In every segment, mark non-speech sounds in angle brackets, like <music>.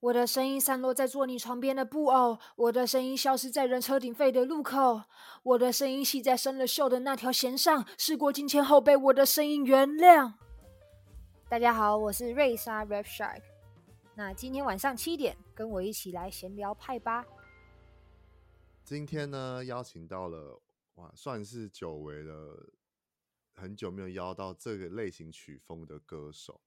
我的声音散落在坐你床边的布偶，我的声音消失在人车鼎沸的路口，我的声音系在生了锈的那条弦上。事过境迁后，被我的声音原谅。大家好，我是瑞莎 Rap Shark。那今天晚上七点，跟我一起来闲聊派吧。今天呢，邀请到了哇，算是久违了，很久没有邀到这个类型曲风的歌手，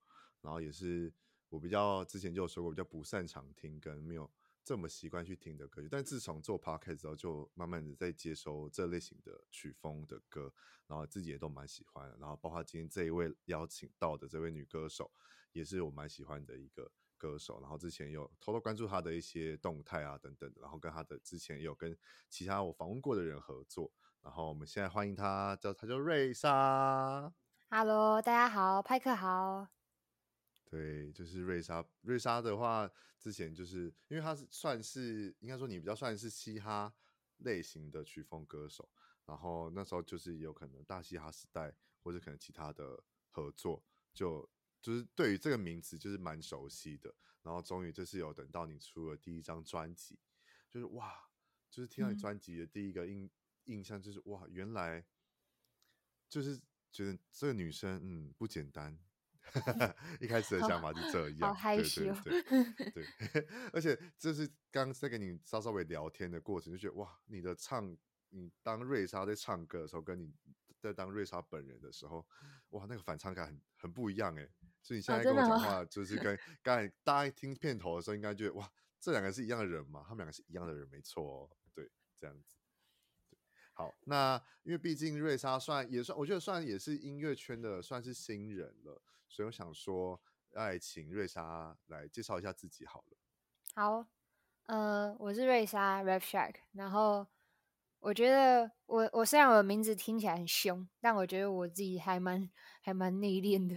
然后也是。我比较之前就有说过，比较不擅长听跟没有这么习惯去听的歌曲，但自从做 podcast 之后，就慢慢的在接收这类型的曲风的歌，然后自己也都蛮喜欢。然后包括今天这一位邀请到的这位女歌手，也是我蛮喜欢的一个歌手。然后之前有偷偷关注她的一些动态啊等等的，然后跟她的之前有跟其他我访问过的人合作。然后我们现在欢迎她，叫她叫瑞莎。Hello，大家好，派克好。对，就是瑞莎。瑞莎的话，之前就是因为她是算是应该说你比较算是嘻哈类型的曲风歌手，然后那时候就是有可能大嘻哈时代或者可能其他的合作，就就是对于这个名词就是蛮熟悉的。然后终于就是有等到你出了第一张专辑，就是哇，就是听到你专辑的第一个印、嗯、印象就是哇，原来就是觉得这个女生嗯不简单。一开始的想法是这样，好害羞，对对 <laughs> 对，对 <laughs> 而且就是刚刚在跟你稍稍微聊天的过程，就觉得哇，你的唱，你当瑞莎在唱歌的时候，跟你在当瑞莎本人的时候，哇，那个反差感很很不一样哎。所以你现在跟我讲话，<laughs> 就是跟刚才大家听片头的时候，应该觉得哇，这两个是一样的人嘛？他们两个是一样的人，没错哦，对，这样子。好，那因为毕竟瑞莎算也算，我觉得算也是音乐圈的算是新人了。所以我想说，来请瑞莎来介绍一下自己好了。好，呃，我是瑞莎 Rap Shark。然后我觉得我我虽然我的名字听起来很凶，但我觉得我自己还蛮还蛮内敛的。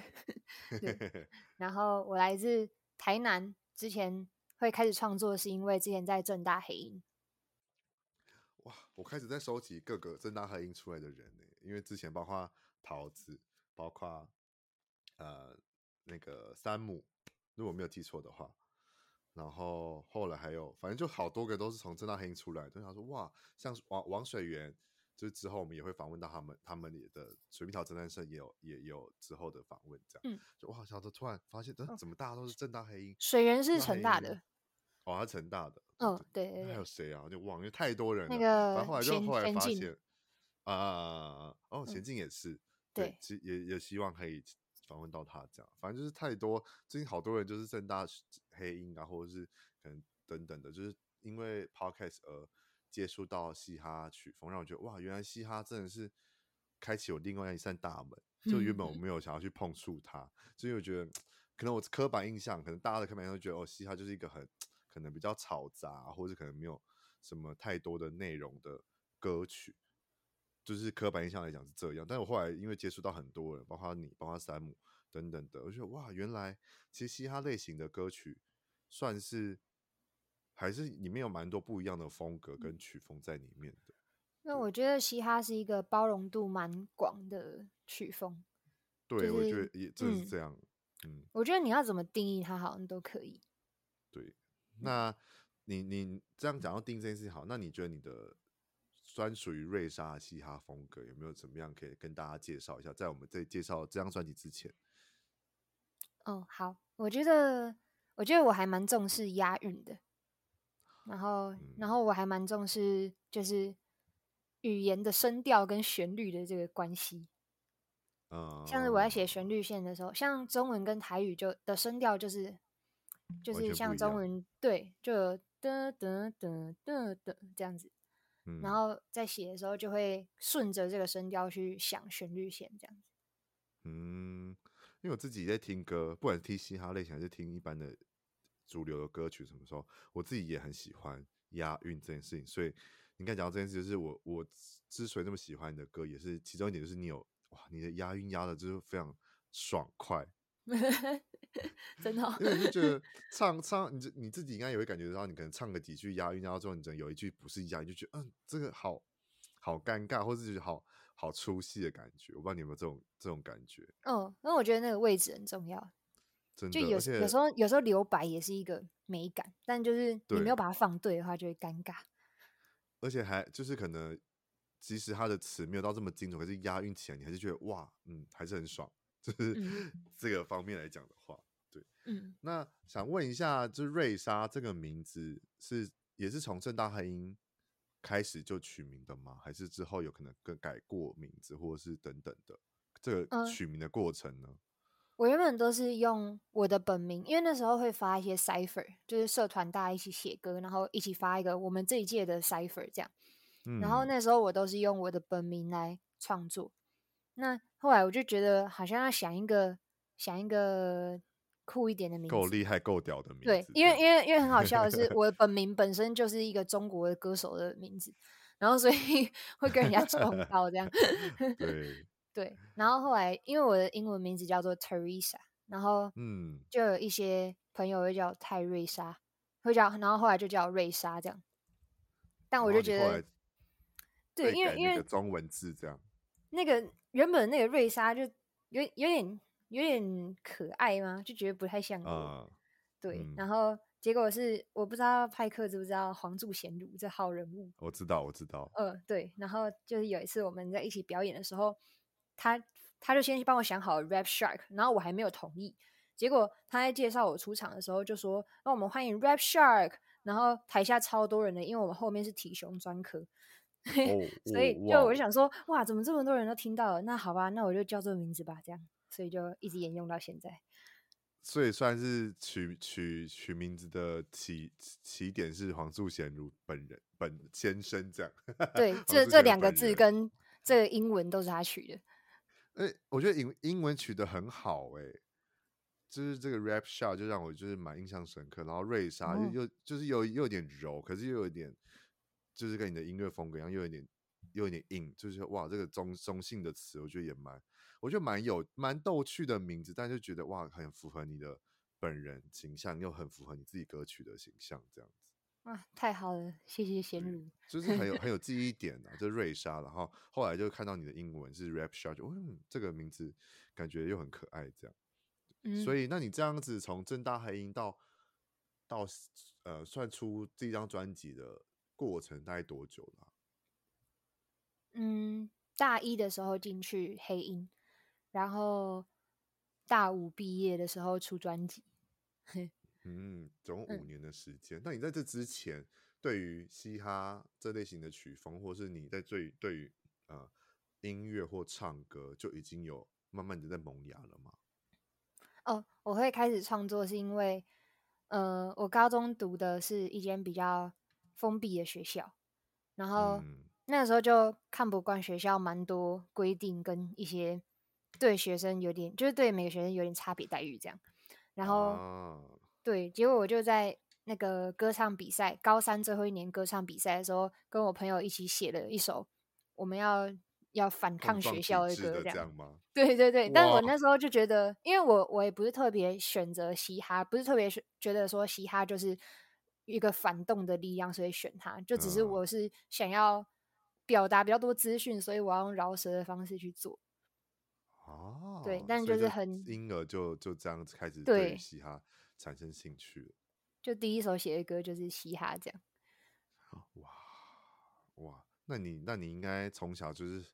<laughs> 对。<laughs> 然后我来自台南，之前会开始创作是因为之前在正大黑音。哇，我开始在收集各个正大黑音出来的人呢，因为之前包括桃子，包括。呃，那个山姆，如果没有记错的话，然后后来还有，反正就好多个都是从正大黑鹰出来的。就想说哇，像王王水源，就是之后我们也会访问到他们，他们也的水蜜桃侦探社也有也有之后的访问，这样。嗯，就哇，小的突然发现，嗯，怎么大家都是正大黑鹰？水源是成大的，哦，他成大的。哦，对对对。还有谁啊？就网，因为太多人了。那个，然后后来就后来发现，啊！哦，前进也是，嗯、对，其也也希望可以。访问到他这样，反正就是太多。最近好多人就是正大黑音啊，或者是可能等等的，就是因为 podcast 而接触到嘻哈曲风，让我觉得哇，原来嘻哈真的是开启我另外一扇大门。就原本我没有想要去碰触它，嗯、所以我觉得可能我刻板印象，可能大家的刻板印象觉得哦，嘻哈就是一个很可能比较嘈杂，或者可能没有什么太多的内容的歌曲。就是刻板印象来讲是这样，但是我后来因为接触到很多人，包括你，包括山姆等等的，我觉得哇，原来其实嘻哈类型的歌曲算是还是里面有蛮多不一样的风格跟曲风在里面的。那我觉得嘻哈是一个包容度蛮广的曲风。对，就是、我觉得也就是这样。嗯，我觉得你要怎么定义它，好像都可以。对，那你你这样讲要定义这件事情好，那你觉得你的？专属于瑞莎的嘻哈风格有没有怎么样可以跟大家介绍一下？在我们在介绍这张专辑之前，哦，好，我觉得我觉得我还蛮重视押韵的，然后、嗯、然后我还蛮重视就是语言的声调跟旋律的这个关系。嗯，像是我在写旋律线的时候，像中文跟台语就的声调就是就是像中文对，就的的的的的这样子。然后在写的时候，就会顺着这个声调去想旋律线，这样子。嗯，因为我自己在听歌，不管是听嘻哈类型还是听一般的主流的歌曲，什么时候我自己也很喜欢押韵这件事情。所以你刚才讲到这件事，就是我我之所以那么喜欢你的歌，也是其中一点，就是你有哇，你的押韵押的就是非常爽快。<laughs> <laughs> 真的、哦，因为你就觉得唱唱，你你自己应该也会感觉到，你可能唱个几句押韵，然后之后你真的有一句不是押韵，就觉得嗯，这个好好尴尬，或者是好好出戏的感觉。我不知道你有没有这种这种感觉？嗯，因为我觉得那个位置很重要。真的，就有有时候有时候留白也是一个美感，但就是你没有把它放对的话，就会尴尬。而且还就是可能，即使它的词没有到这么精准，可是押韵起来，你还是觉得哇，嗯，还是很爽。<laughs> 就是这个方面来讲的话，对，嗯。那想问一下，就是瑞莎这个名字是也是从正大黑鹰开始就取名的吗？还是之后有可能更改过名字，或者是等等的这个取名的过程呢？嗯我原本都是用我的本名，因为那时候会发一些 cipher，就是社团大家一起写歌，然后一起发一个我们这一届的 cipher 这样。嗯。然后那时候我都是用我的本名来创作。那后来我就觉得好像要想一个想一个酷一点的名字，够厉害、够屌的名字。对，因为因为因为很好笑的是，我的本 <laughs> 名本身就是一个中国的歌手的名字，然后所以 <laughs> 会跟人家撞 <laughs> 到这样。对。对，然后后来因为我的英文名字叫做 Teresa，然后嗯，就有一些朋友会叫泰瑞莎，会叫，然后后来就叫瑞莎这样。但我就觉得，对，因为因为中文字这样，那个原本那个瑞莎就有有点有点可爱吗，就觉得不太像我。呃、对、嗯，然后结果是我不知道派克知不知道黄柱贤儒这号人物？我知道，我知道。呃，对，然后就是有一次我们在一起表演的时候。他他就先去帮我想好了 Rap Shark，然后我还没有同意。结果他在介绍我出场的时候就说：“那我们欢迎 Rap Shark。”然后台下超多人的，因为我们后面是体雄专科，哦、<laughs> 所以就我就想说：“哇，怎么这么多人都听到了？那好吧，那我就叫这个名字吧。”这样，所以就一直沿用到现在。所以算是取取取名字的起起点是黄素贤如本人本先生这样。<laughs> 对，这这两个字跟这个英文都是他取的。哎、欸，我觉得英英文取得很好、欸，哎，就是这个 rap shot 就让我就是蛮印象深刻。然后瑞莎又、哦、就是又又有点柔，可是又有点就是跟你的音乐风格一样，又有点又有点硬，就是哇，这个中中性的词，我觉得也蛮，我觉得蛮有蛮逗趣的名字，但就觉得哇，很符合你的本人形象，又很符合你自己歌曲的形象，这样子。啊，太好了，谢谢贤儒，就是很有很有记忆 <laughs> 点的、啊，就是瑞莎。然后后来就看到你的英文是 Rap Shot，就嗯，这个名字感觉又很可爱，这样。嗯、所以，那你这样子从正大黑鹰到到呃，算出这张专辑的过程大概多久了、啊？嗯，大一的时候进去黑音，然后大五毕业的时候出专辑。<laughs> 嗯，总共五年的时间、嗯。那你在这之前，对于嘻哈这类型的曲风，或是你在最对于呃音乐或唱歌，就已经有慢慢的在萌芽了吗？哦，我会开始创作是因为，呃，我高中读的是一间比较封闭的学校，然后、嗯、那个时候就看不惯学校蛮多规定跟一些对学生有点，就是对每个学生有点差别待遇这样，然后。啊对，结果我就在那个歌唱比赛，高三最后一年歌唱比赛的时候，跟我朋友一起写了一首我们要要反抗学校的歌，这样，这样吗？对对对，但我那时候就觉得，因为我我也不是特别选择嘻哈，不是特别觉得说嘻哈就是一个反动的力量，所以选它，就只是我是想要表达比较多资讯，所以我要用饶舌的方式去做。哦，对，但就是很婴儿就就这样子开始对嘻哈。产生兴趣了，就第一首写的歌就是嘻哈这样。哇哇，那你那你应该从小就是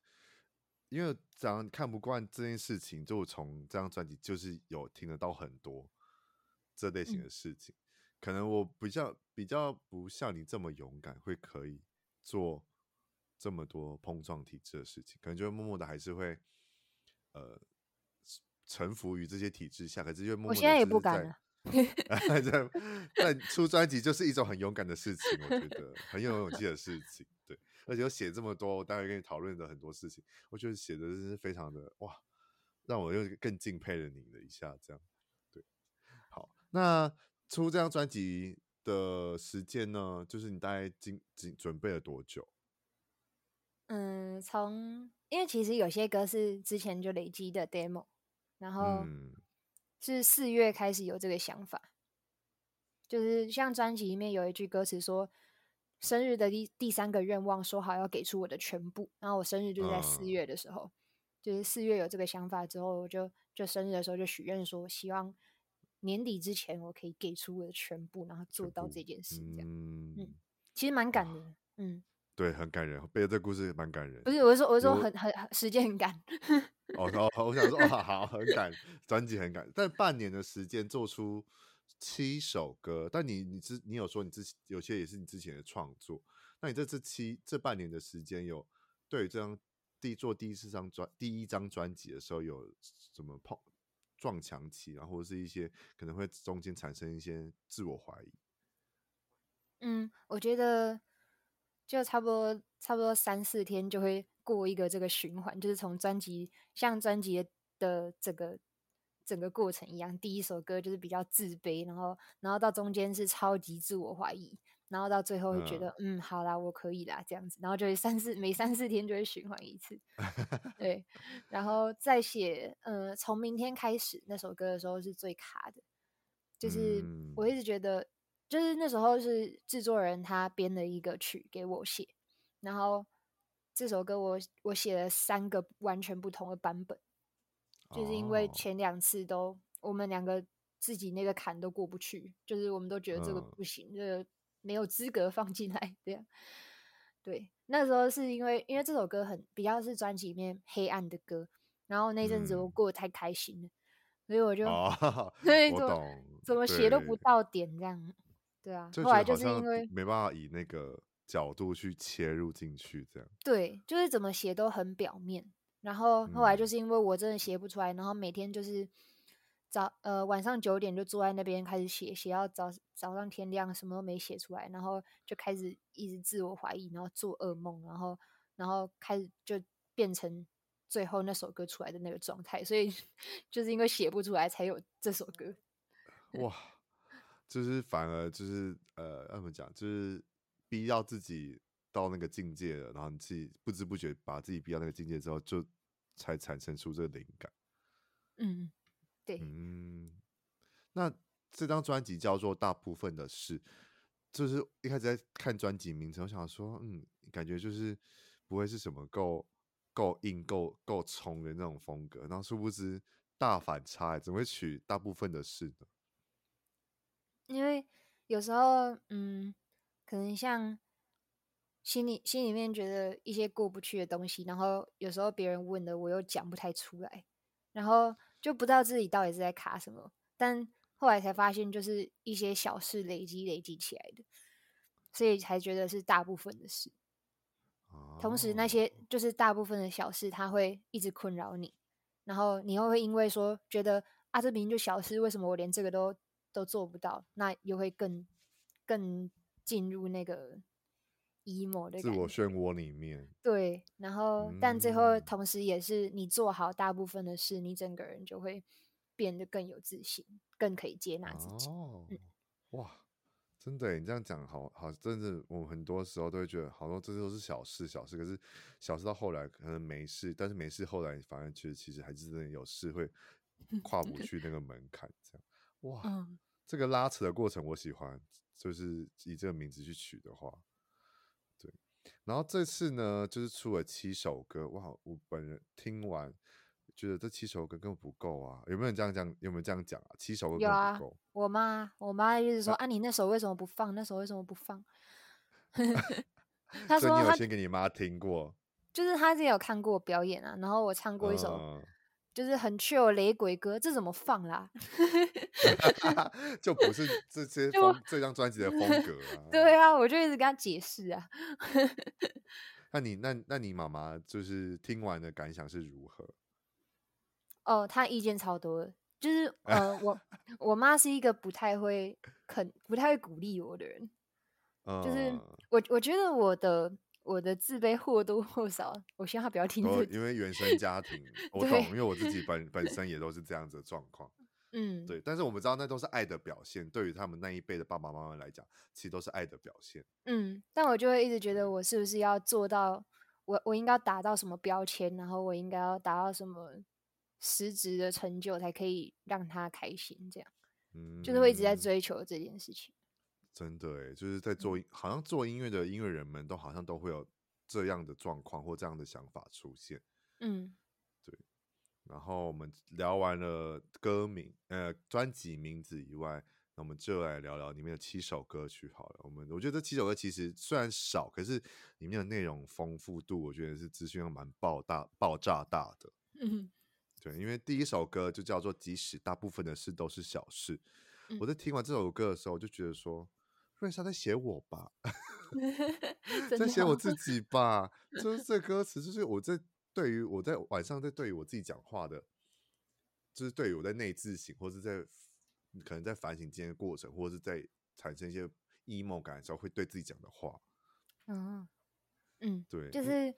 因为这样看不惯这件事情，就从这张专辑就是有听得到很多这类型的事情。嗯、可能我比较比较不像你这么勇敢，会可以做这么多碰撞体制的事情，可能就会默默的还是会呃臣服于这些体制下。可是又默默的，我现在也不敢了。<laughs> 在但出专辑就是一种很勇敢的事情，我觉得很有勇气的事情。对，而且又写这么多，待会跟你讨论的很多事情，我觉得写的真是非常的哇，让我又更敬佩了你了一下。这样，对，好，那出这张专辑的时间呢？就是你大概经经准备了多久？嗯，从因为其实有些歌是之前就累积的 demo，然后。嗯是四月开始有这个想法，就是像专辑里面有一句歌词说：“生日的第第三个愿望，说好要给出我的全部。”然后我生日就是在四月的时候，就是四月有这个想法之后，我就就生日的时候就许愿说，希望年底之前我可以给出我的全部，然后做到这件事，这样，嗯，嗯，其实蛮感人，嗯，对，很感人，背的这个故事蛮感人。不是，我是说，我是说很很时间很赶。哦，然后我想说，哇，好，很赶，<laughs> 专辑很赶，但半年的时间做出七首歌，但你你之你有说你之前有些也是你之前的创作，那你这次七这半年的时间有对这张第做第一次张专第一张专辑的时候有什么碰撞墙期，然后或者是一些可能会中间产生一些自我怀疑？嗯，我觉得就差不多差不多三四天就会过一个这个循环，就是从专辑像专辑的整个整个过程一样，第一首歌就是比较自卑，然后然后到中间是超级自我怀疑。然后到最后会觉得，嗯，嗯，好啦，我可以啦，这样子，然后就会三四每三四天就会循环一次，<laughs> 对，然后再写，呃，从明天开始那首歌的时候是最卡的，就是我一直觉得，就是那时候是制作人他编了一个曲给我写，然后这首歌我我写了三个完全不同的版本，就是因为前两次都我们两个自己那个坎都过不去，就是我们都觉得这个不行，这个。没有资格放进来，这样。对，那时候是因为因为这首歌很比较是专辑里面黑暗的歌，然后那阵子我过得太开心了，嗯、所以我就，哦、<laughs> 对，怎么怎么写都不到点这样，对啊。后来就是因为没办法以那个角度去切入进去，这样。对，就是怎么写都很表面，然后后来就是因为我真的写不出来，然后每天就是。早呃晚上九点就坐在那边开始写，写到早早上天亮，什么都没写出来，然后就开始一直自我怀疑，然后做噩梦，然后然后开始就变成最后那首歌出来的那个状态，所以 <laughs> 就是因为写不出来才有这首歌。哇，就是反而就是呃，要怎么讲，就是逼到自己到那个境界了，然后你自己不知不觉把自己逼到那个境界之后，就才产生出这个灵感。嗯。对，嗯，那这张专辑叫做《大部分的事》，就是一开始在看专辑名称，我想说，嗯，感觉就是不会是什么够够硬、够够冲的那种风格，然后殊不知大反差，怎么会取《大部分的事》呢？因为有时候，嗯，可能像心里心里面觉得一些过不去的东西，然后有时候别人问的，我又讲不太出来，然后。就不知道自己到底是在卡什么，但后来才发现，就是一些小事累积累积起来的，所以才觉得是大部分的事。同时，那些就是大部分的小事，它会一直困扰你，然后你又会因为说觉得啊，这明明就小事，为什么我连这个都都做不到？那又会更更进入那个。emo 的自我漩涡里面，对，然后、嗯、但最后同时也是你做好大部分的事，你整个人就会变得更有自信，更可以接纳自己。哦，嗯、哇，真的，你这样讲好好，真的，我们很多时候都会觉得，好多这都是小事，小事，可是小事到后来可能没事，但是没事后来反而觉得其实还是真的有事会跨不 <laughs> 去那个门槛，这样，哇，嗯、这个拉扯的过程我喜欢，就是以这个名字去取的话。然后这次呢，就是出了七首歌，哇！我本人听完觉得这七首歌根本不够啊，有没有人这样讲？有没有这样讲啊？七首歌根本不够。有啊，我妈，我妈一直说啊，啊，你那首为什么不放？那首为什么不放？<laughs> 他说你有先给你妈听过，就是她之前有看过我表演啊，然后我唱过一首。嗯就是很 chill 雷鬼歌，这怎么放啦？<laughs> 就不是 <laughs> 这些风这张专辑的风格 <laughs> 啊。对啊，我就一直跟他解释啊。那你那那你妈妈就是听完的感想是如何？哦，她意见超多的，就是呃，我我妈是一个不太会肯、不太会鼓励我的人，就是我我觉得我的。我的自卑或多或少，我希望他不要听。因为原生家庭，我懂，因为我自己本本身也都是这样子的状况。嗯，对。但是我们知道，那都是爱的表现。对于他们那一辈的爸爸妈妈来讲，其实都是爱的表现。嗯，但我就会一直觉得，我是不是要做到？我我应该要达到什么标签？然后我应该要达到什么实质的成就，才可以让他开心？这样，嗯，就是会一直在追求这件事情。真的诶，就是在做，好像做音乐的音乐人们都好像都会有这样的状况或这样的想法出现。嗯，对。然后我们聊完了歌名，呃，专辑名字以外，那我们就来聊聊里面的七首歌曲好了。我们我觉得这七首歌其实虽然少，可是里面的内容丰富度，我觉得是资讯量蛮爆大、爆炸大的。嗯，对，因为第一首歌就叫做《即使大部分的事都是小事》。嗯、我在听完这首歌的时候，我就觉得说，瑞莎在写我吧，<laughs> 在写我自己吧，就是这 <laughs> 歌词，就是我在。对于我在晚上在对于我自己讲话的，就是对于我在内自省，或者在可能在反省今天的过程，或者是在产生一些 emo 感的时候，会对自己讲的话。嗯嗯，对，就是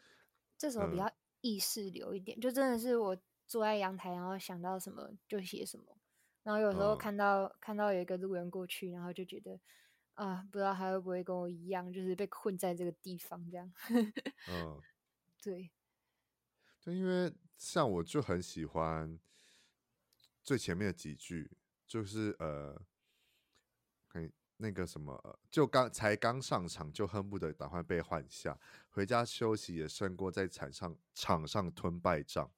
这时候比较意识流一点，嗯、就真的是我坐在阳台，然后想到什么就写什么，然后有时候看到、嗯、看到有一个路人过去，然后就觉得啊，不知道他会不会跟我一样，就是被困在这个地方这样。嗯，对。因为像我就很喜欢最前面的几句，就是呃，很那个什么，就刚才刚上场就恨不得赶快被换下，回家休息也胜过在场上场上吞败仗。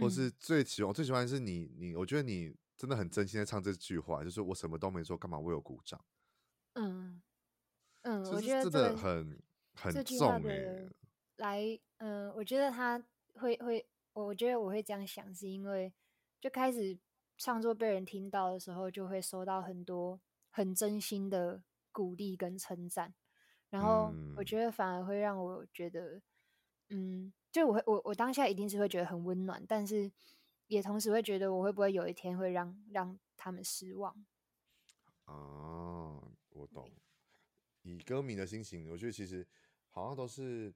或是最喜欢，我最喜欢是你你，我觉得你真的很真心在唱这句话，就是我什么都没做，干嘛为我鼓掌？嗯嗯，我觉得真的很很重哎。来，嗯、呃，我觉得他会会，我觉得我会这样想，是因为就开始创作被人听到的时候，就会收到很多很真心的鼓励跟称赞，然后我觉得反而会让我觉得，嗯，就我会我我当下一定是会觉得很温暖，但是也同时会觉得我会不会有一天会让让他们失望。啊，我懂。以歌迷的心情，我觉得其实好像都是。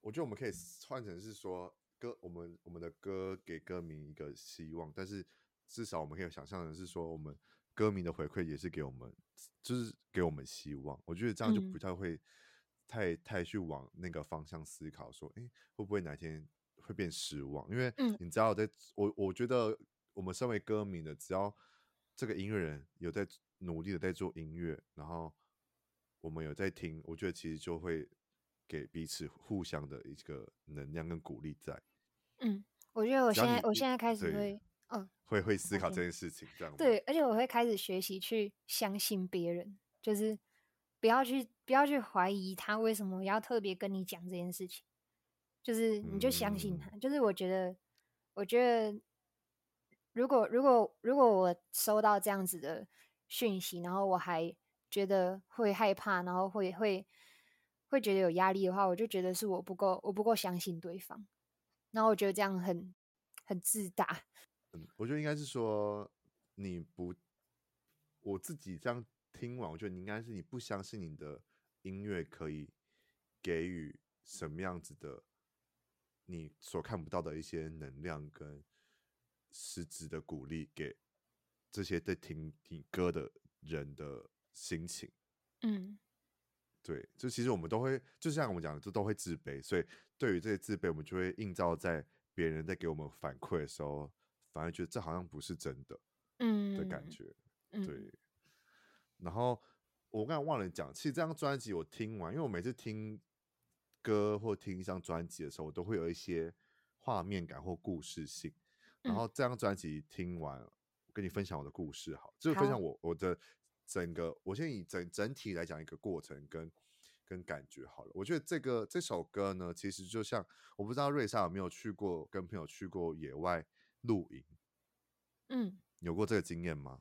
我觉得我们可以换成是说歌，我们我们的歌给歌迷一个希望，但是至少我们可以想象的是说，我们歌迷的回馈也是给我们，就是给我们希望。我觉得这样就不太会太太去往那个方向思考，说，哎，会不会哪天会变失望？因为你知道，在我我觉得我们身为歌迷的，只要这个音乐人有在努力的在做音乐，然后我们有在听，我觉得其实就会。给彼此互相的一个能量跟鼓励在。嗯，我觉得我现在我现在开始会，嗯，会会思考这件事情，这样对，而且我会开始学习去相信别人，就是不要去不要去怀疑他为什么要特别跟你讲这件事情，就是你就相信他。嗯、就是我觉得，我觉得如果如果如果我收到这样子的讯息，然后我还觉得会害怕，然后会会。会觉得有压力的话，我就觉得是我不够，我不够相信对方，然后我觉得这样很很自大。嗯，我觉得应该是说你不，我自己这样听完，我觉得你应该是你不相信你的音乐可以给予什么样子的你所看不到的一些能量跟实质的鼓励给这些在听听歌的人的心情。嗯。对，就其实我们都会，就像我们讲的，就都会自卑，所以对于这些自卑，我们就会映照在别人在给我们反馈的时候，反而觉得这好像不是真的，嗯的感觉，对。嗯、然后我刚才忘了讲，其实这张专辑我听完，因为我每次听歌或听一张专辑的时候，我都会有一些画面感或故事性。然后这张专辑听完，我跟你分享我的故事，好，就是分享我我的。整个，我先以整整体来讲一个过程跟跟感觉好了。我觉得这个这首歌呢，其实就像我不知道瑞莎有没有去过跟朋友去过野外露营，嗯，有过这个经验吗？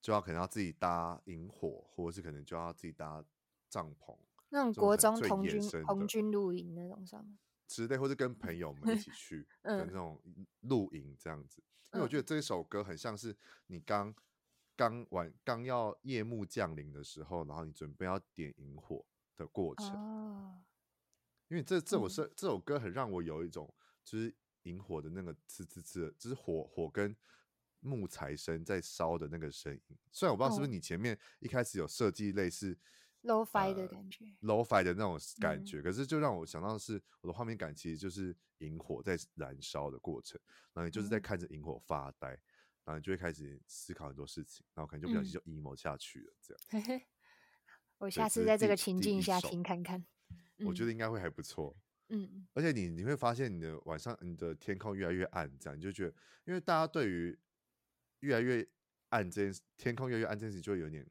就要可能要自己搭营火，或者是可能就要自己搭帐篷，那种国中童军童军露营那种上之类，或是跟朋友们一起去 <laughs> 的那种露营这样子。嗯、因为我觉得这首歌很像是你刚。刚晚刚要夜幕降临的时候，然后你准备要点萤火的过程。哦、因为这这首是、嗯、这首歌很让我有一种就是萤火的那个呲呲呲，就是火火跟木材声在烧的那个声音。虽然我不知道是不是你前面一开始有设计类似 lo-fi 的感觉，low fi 的那种感觉，嗯、可是就让我想到的是我的画面感其实就是萤火在燃烧的过程，然后你就是在看着萤火发呆。嗯然后你就会开始思考很多事情，然后可能就不小心就 emo 下去了。这样，<laughs> 嘿嘿，我下次在这个情境下听看看，我觉得应该会还不错。嗯，而且你你会发现你的晚上你的天空越来越暗，这样你就觉得，因为大家对于越来越暗这件天空越来越暗这件事就会有点，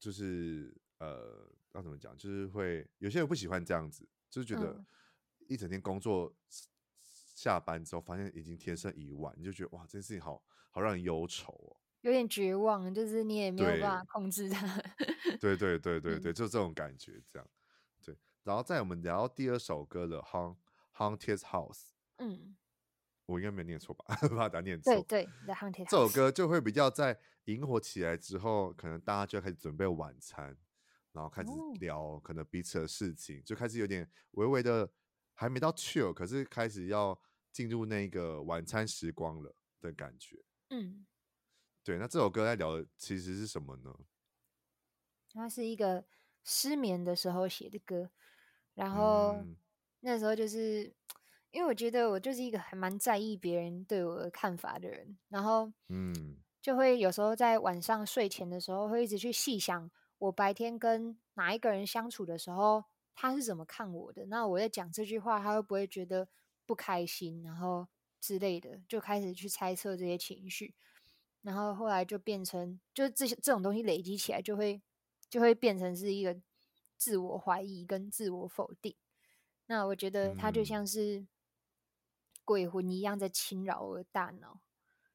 就是呃要怎么讲，就是会有些人不喜欢这样子，就是觉得一整天工作下班之后发现已经天色已晚，你就觉得哇这件事情好好让人忧愁哦。有点绝望，就是你也没有办法控制它。<laughs> 对对对对对，就这种感觉，这样。对，然后在我们聊第二首歌的《Haunt Haunted House》，嗯，我应该没有念错吧？<laughs> 怕他念错。对对，The Haunted House 这首歌就会比较在萤火起来之后，可能大家就开始准备晚餐，然后开始聊可能彼此的事情，就开始有点微微的还没到 chill，可是开始要进入那个晚餐时光了的感觉。嗯。对，那这首歌在聊的其实是什么呢？它是一个失眠的时候写的歌，然后、嗯、那时候就是因为我觉得我就是一个还蛮在意别人对我的看法的人，然后嗯，就会有时候在晚上睡前的时候会一直去细想我白天跟哪一个人相处的时候他是怎么看我的，那我在讲这句话他会不会觉得不开心，然后之类的，就开始去猜测这些情绪。然后后来就变成，就这些这种东西累积起来，就会就会变成是一个自我怀疑跟自我否定。那我觉得它就像是鬼魂一样在侵扰我的大脑，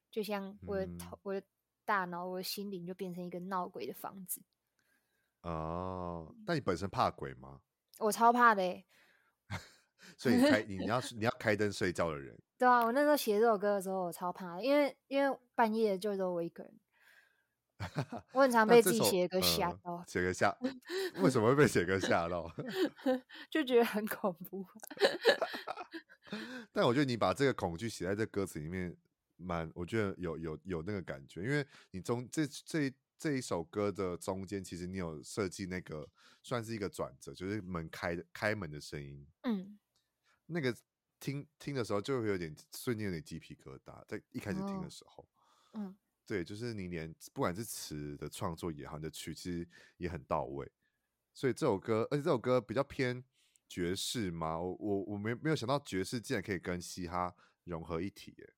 就像我的头、我的大脑、我的心灵就变成一个闹鬼的房子。哦，那你本身怕鬼吗？我超怕的欸。<laughs> 所以你开 <laughs> 你要你要开灯睡觉的人。对啊，我那时候写这首歌的时候，我超怕，因为因为半夜就只有我一个人，<laughs> 我很常被自己写歌吓到，写歌吓，为什么会被写歌吓到？就觉得很恐怖。但我觉得你把这个恐惧写在这歌词里面，蛮我觉得有有有那个感觉，因为你中这这这一首歌的中间，其实你有设计那个算是一个转折，就是门开的开门的声音，嗯，那个。听听的时候就会有点瞬间有点鸡皮疙瘩，在一开始听的时候，哦、嗯，对，就是你连不管是词的创作也好，你的曲其实也很到位，所以这首歌，而且这首歌比较偏爵士嘛，我我我没没有想到爵士竟然可以跟嘻哈融合一体耶。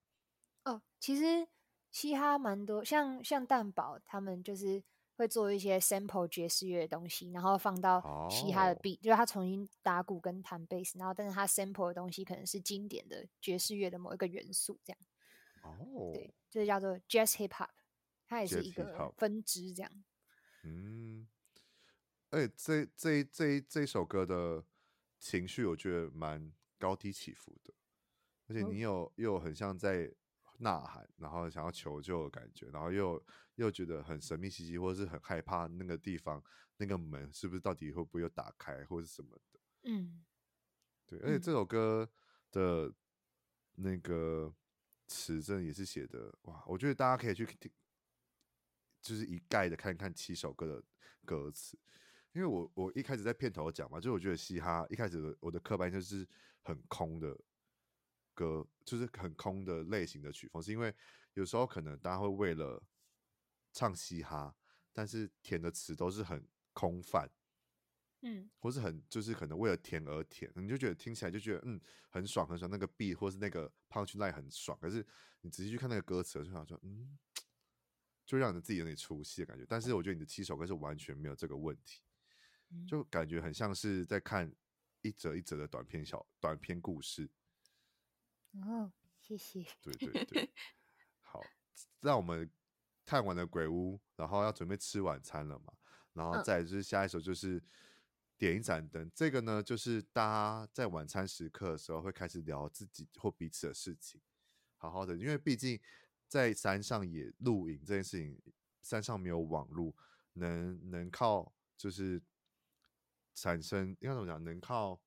哦，其实嘻哈蛮多，像像蛋堡他们就是。会做一些 sample 爵士乐的东西，然后放到嘻哈的 beat，、oh. 就是他重新打鼓跟弹贝斯，然后但是他 sample 的东西可能是经典的爵士乐的某一个元素，这样。哦、oh.，对，这叫做 jazz hip hop，它也是一个分支这样。嗯，哎，这这这这首歌的情绪，我觉得蛮高低起伏的，而且你有、oh. 又有很像在。呐喊，然后想要求救的感觉，然后又又觉得很神秘兮兮，或者是很害怕那个地方那个门是不是到底会不会又打开，或者是什么的。嗯，对，而且这首歌的那个词真的也是写的哇，我觉得大家可以去听，就是一概的看看七首歌的歌词，因为我我一开始在片头讲嘛，就我觉得嘻哈一开始我的刻板就是很空的。歌就是很空的类型的曲风，是因为有时候可能大家会为了唱嘻哈，但是填的词都是很空泛，嗯，或是很就是可能为了填而填，你就觉得听起来就觉得嗯很爽很爽，那个 beat 或是那个 punch line 很爽，可是你仔细去看那个歌词，就想说嗯，就让你自己有点出戏的感觉。但是我觉得你的七首歌是完全没有这个问题，就感觉很像是在看一则一则的短篇小短篇故事。哦，谢谢。对对对，好，让我们看完了鬼屋，然后要准备吃晚餐了嘛，然后再就是下一首就是点一盏灯，这个呢就是大家在晚餐时刻的时候会开始聊自己或彼此的事情，好好的，因为毕竟在山上也露营这件事情，山上没有网络，能能靠就是产生应该怎么讲，能靠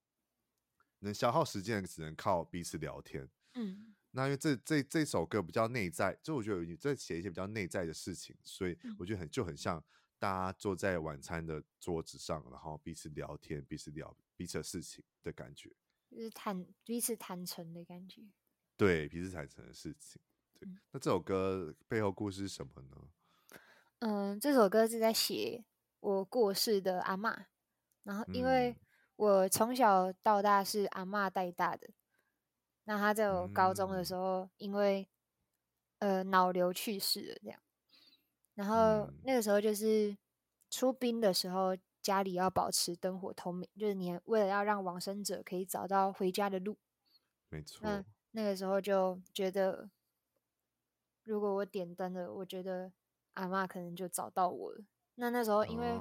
能消耗时间，只能靠彼此聊天。嗯，那因为这这这首歌比较内在，就我觉得你在写一些比较内在的事情，所以我觉得很就很像大家坐在晚餐的桌子上，然后彼此聊天，彼此聊彼此的事情的感觉，就是坦彼此坦诚的感觉。对，彼此坦诚的事情。对，嗯，那这首歌背后故事是什么呢？嗯，这首歌是在写我过世的阿嬷，然后因为我从小到大是阿嬷带大的。那他在我高中的时候，嗯、因为呃脑瘤去世了，这样。然后那个时候就是出殡的时候，家里要保持灯火通明，就是你为了要让往生者可以找到回家的路。没错。那那个时候就觉得，如果我点灯了，我觉得阿嬷可能就找到我了。那那时候因为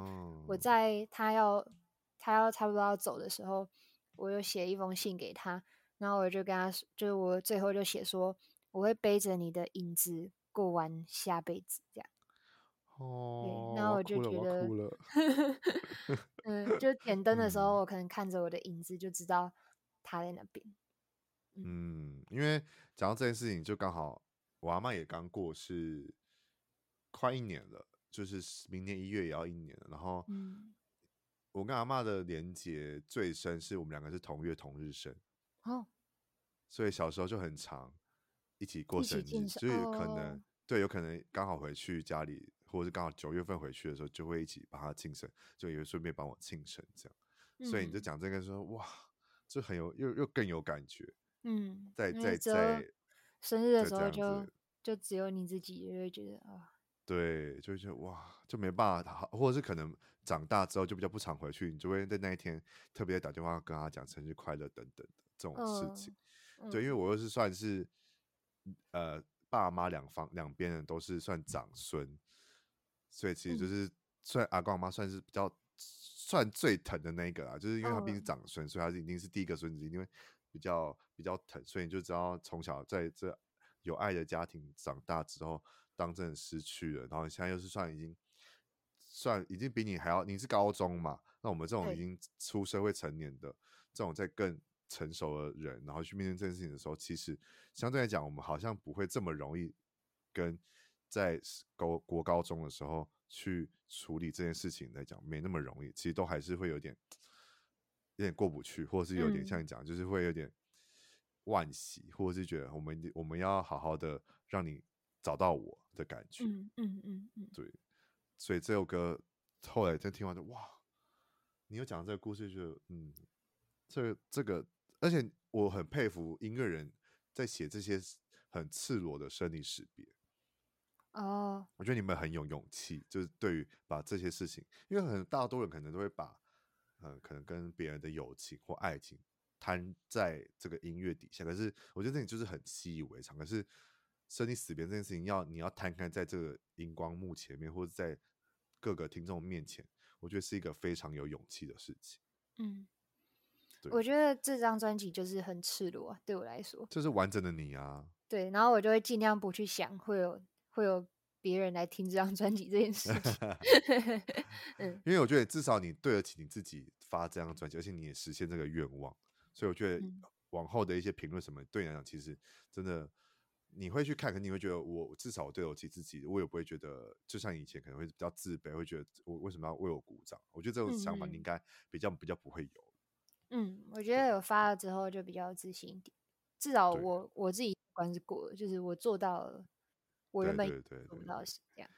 我在他要他要差不多要走的时候，我又写一封信给他。然后我就跟他说，就是我最后就写说，我会背着你的影子过完下辈子，这样。哦。然后我就觉得，<laughs> 嗯，就点灯的时候，我可能看着我的影子，就知道他在那边。嗯，因为讲到这件事情，就刚好我阿嬷也刚过世，快一年了，就是明年一月也要一年了。然后，我跟阿嬷的连结最深，是我们两个是同月同日生。哦，所以小时候就很常一起过生日，所以可能、哦、对，有可能刚好回去家里，或者是刚好九月份回去的时候，就会一起帮他庆生，就也会顺便帮我庆生这样。嗯、所以你就讲这个说，哇，就很有又又更有感觉。嗯，在在在生日的时候就就只有你自己，就会觉得啊、哦，对，就会觉得哇，就没办法，或者是可能长大之后就比较不常回去，你就会在那一天特别打电话跟他讲生日快乐等等的。这种事情，嗯、对，因为我又是算是，呃，爸妈两方两边人都是算长孙，所以其实就是算阿公阿妈算是比较算最疼的那一个啦，就是因为他毕竟是长孙，所以他是一定是第一个孙子，因为比较比较疼，所以你就知道从小在这有爱的家庭长大之后，当真的失去了，然后现在又是算已经算已经比你还要，你是高中嘛，那我们这种已经出社会成年的这种在更。成熟的人，然后去面对这件事情的时候，其实相对来讲，我们好像不会这么容易跟在高国高中的时候去处理这件事情来讲，没那么容易。其实都还是会有点有点过不去，或者是有点像你讲，就是会有点惋惜，或者是觉得我们我们要好好的让你找到我的感觉。嗯嗯嗯嗯，对。所以这首歌后来在听完就哇，你有讲这个故事就嗯，这这个。而且我很佩服音乐人在写这些很赤裸的生理死别。哦，oh. 我觉得你们很有勇气，就是对于把这些事情，因为很大多人可能都会把，呃，可能跟别人的友情或爱情摊在这个音乐底下。可是我觉得那里就是很习以为常。可是生离死别这件事情要，要你要摊开在这个荧光幕前面，或者在各个听众面前，我觉得是一个非常有勇气的事情。嗯。我觉得这张专辑就是很赤裸啊，对我来说，这是完整的你啊。对，然后我就会尽量不去想会有会有别人来听这张专辑这件事情。<laughs> 嗯，因为我觉得至少你对得起你自己发这张专辑，而且你也实现这个愿望，所以我觉得往后的一些评论什么，对你来讲其实真的你会去看，肯定会觉得我至少我对得起自己，我也不会觉得就像以前可能会比较自卑，会觉得我为什么要为我鼓掌？我觉得这种想法你应该比较比较不会有。嗯，我觉得有发了之后就比较自信一点，至少我我自己关是过了，就是我做到了，我原本做不到的事，这样，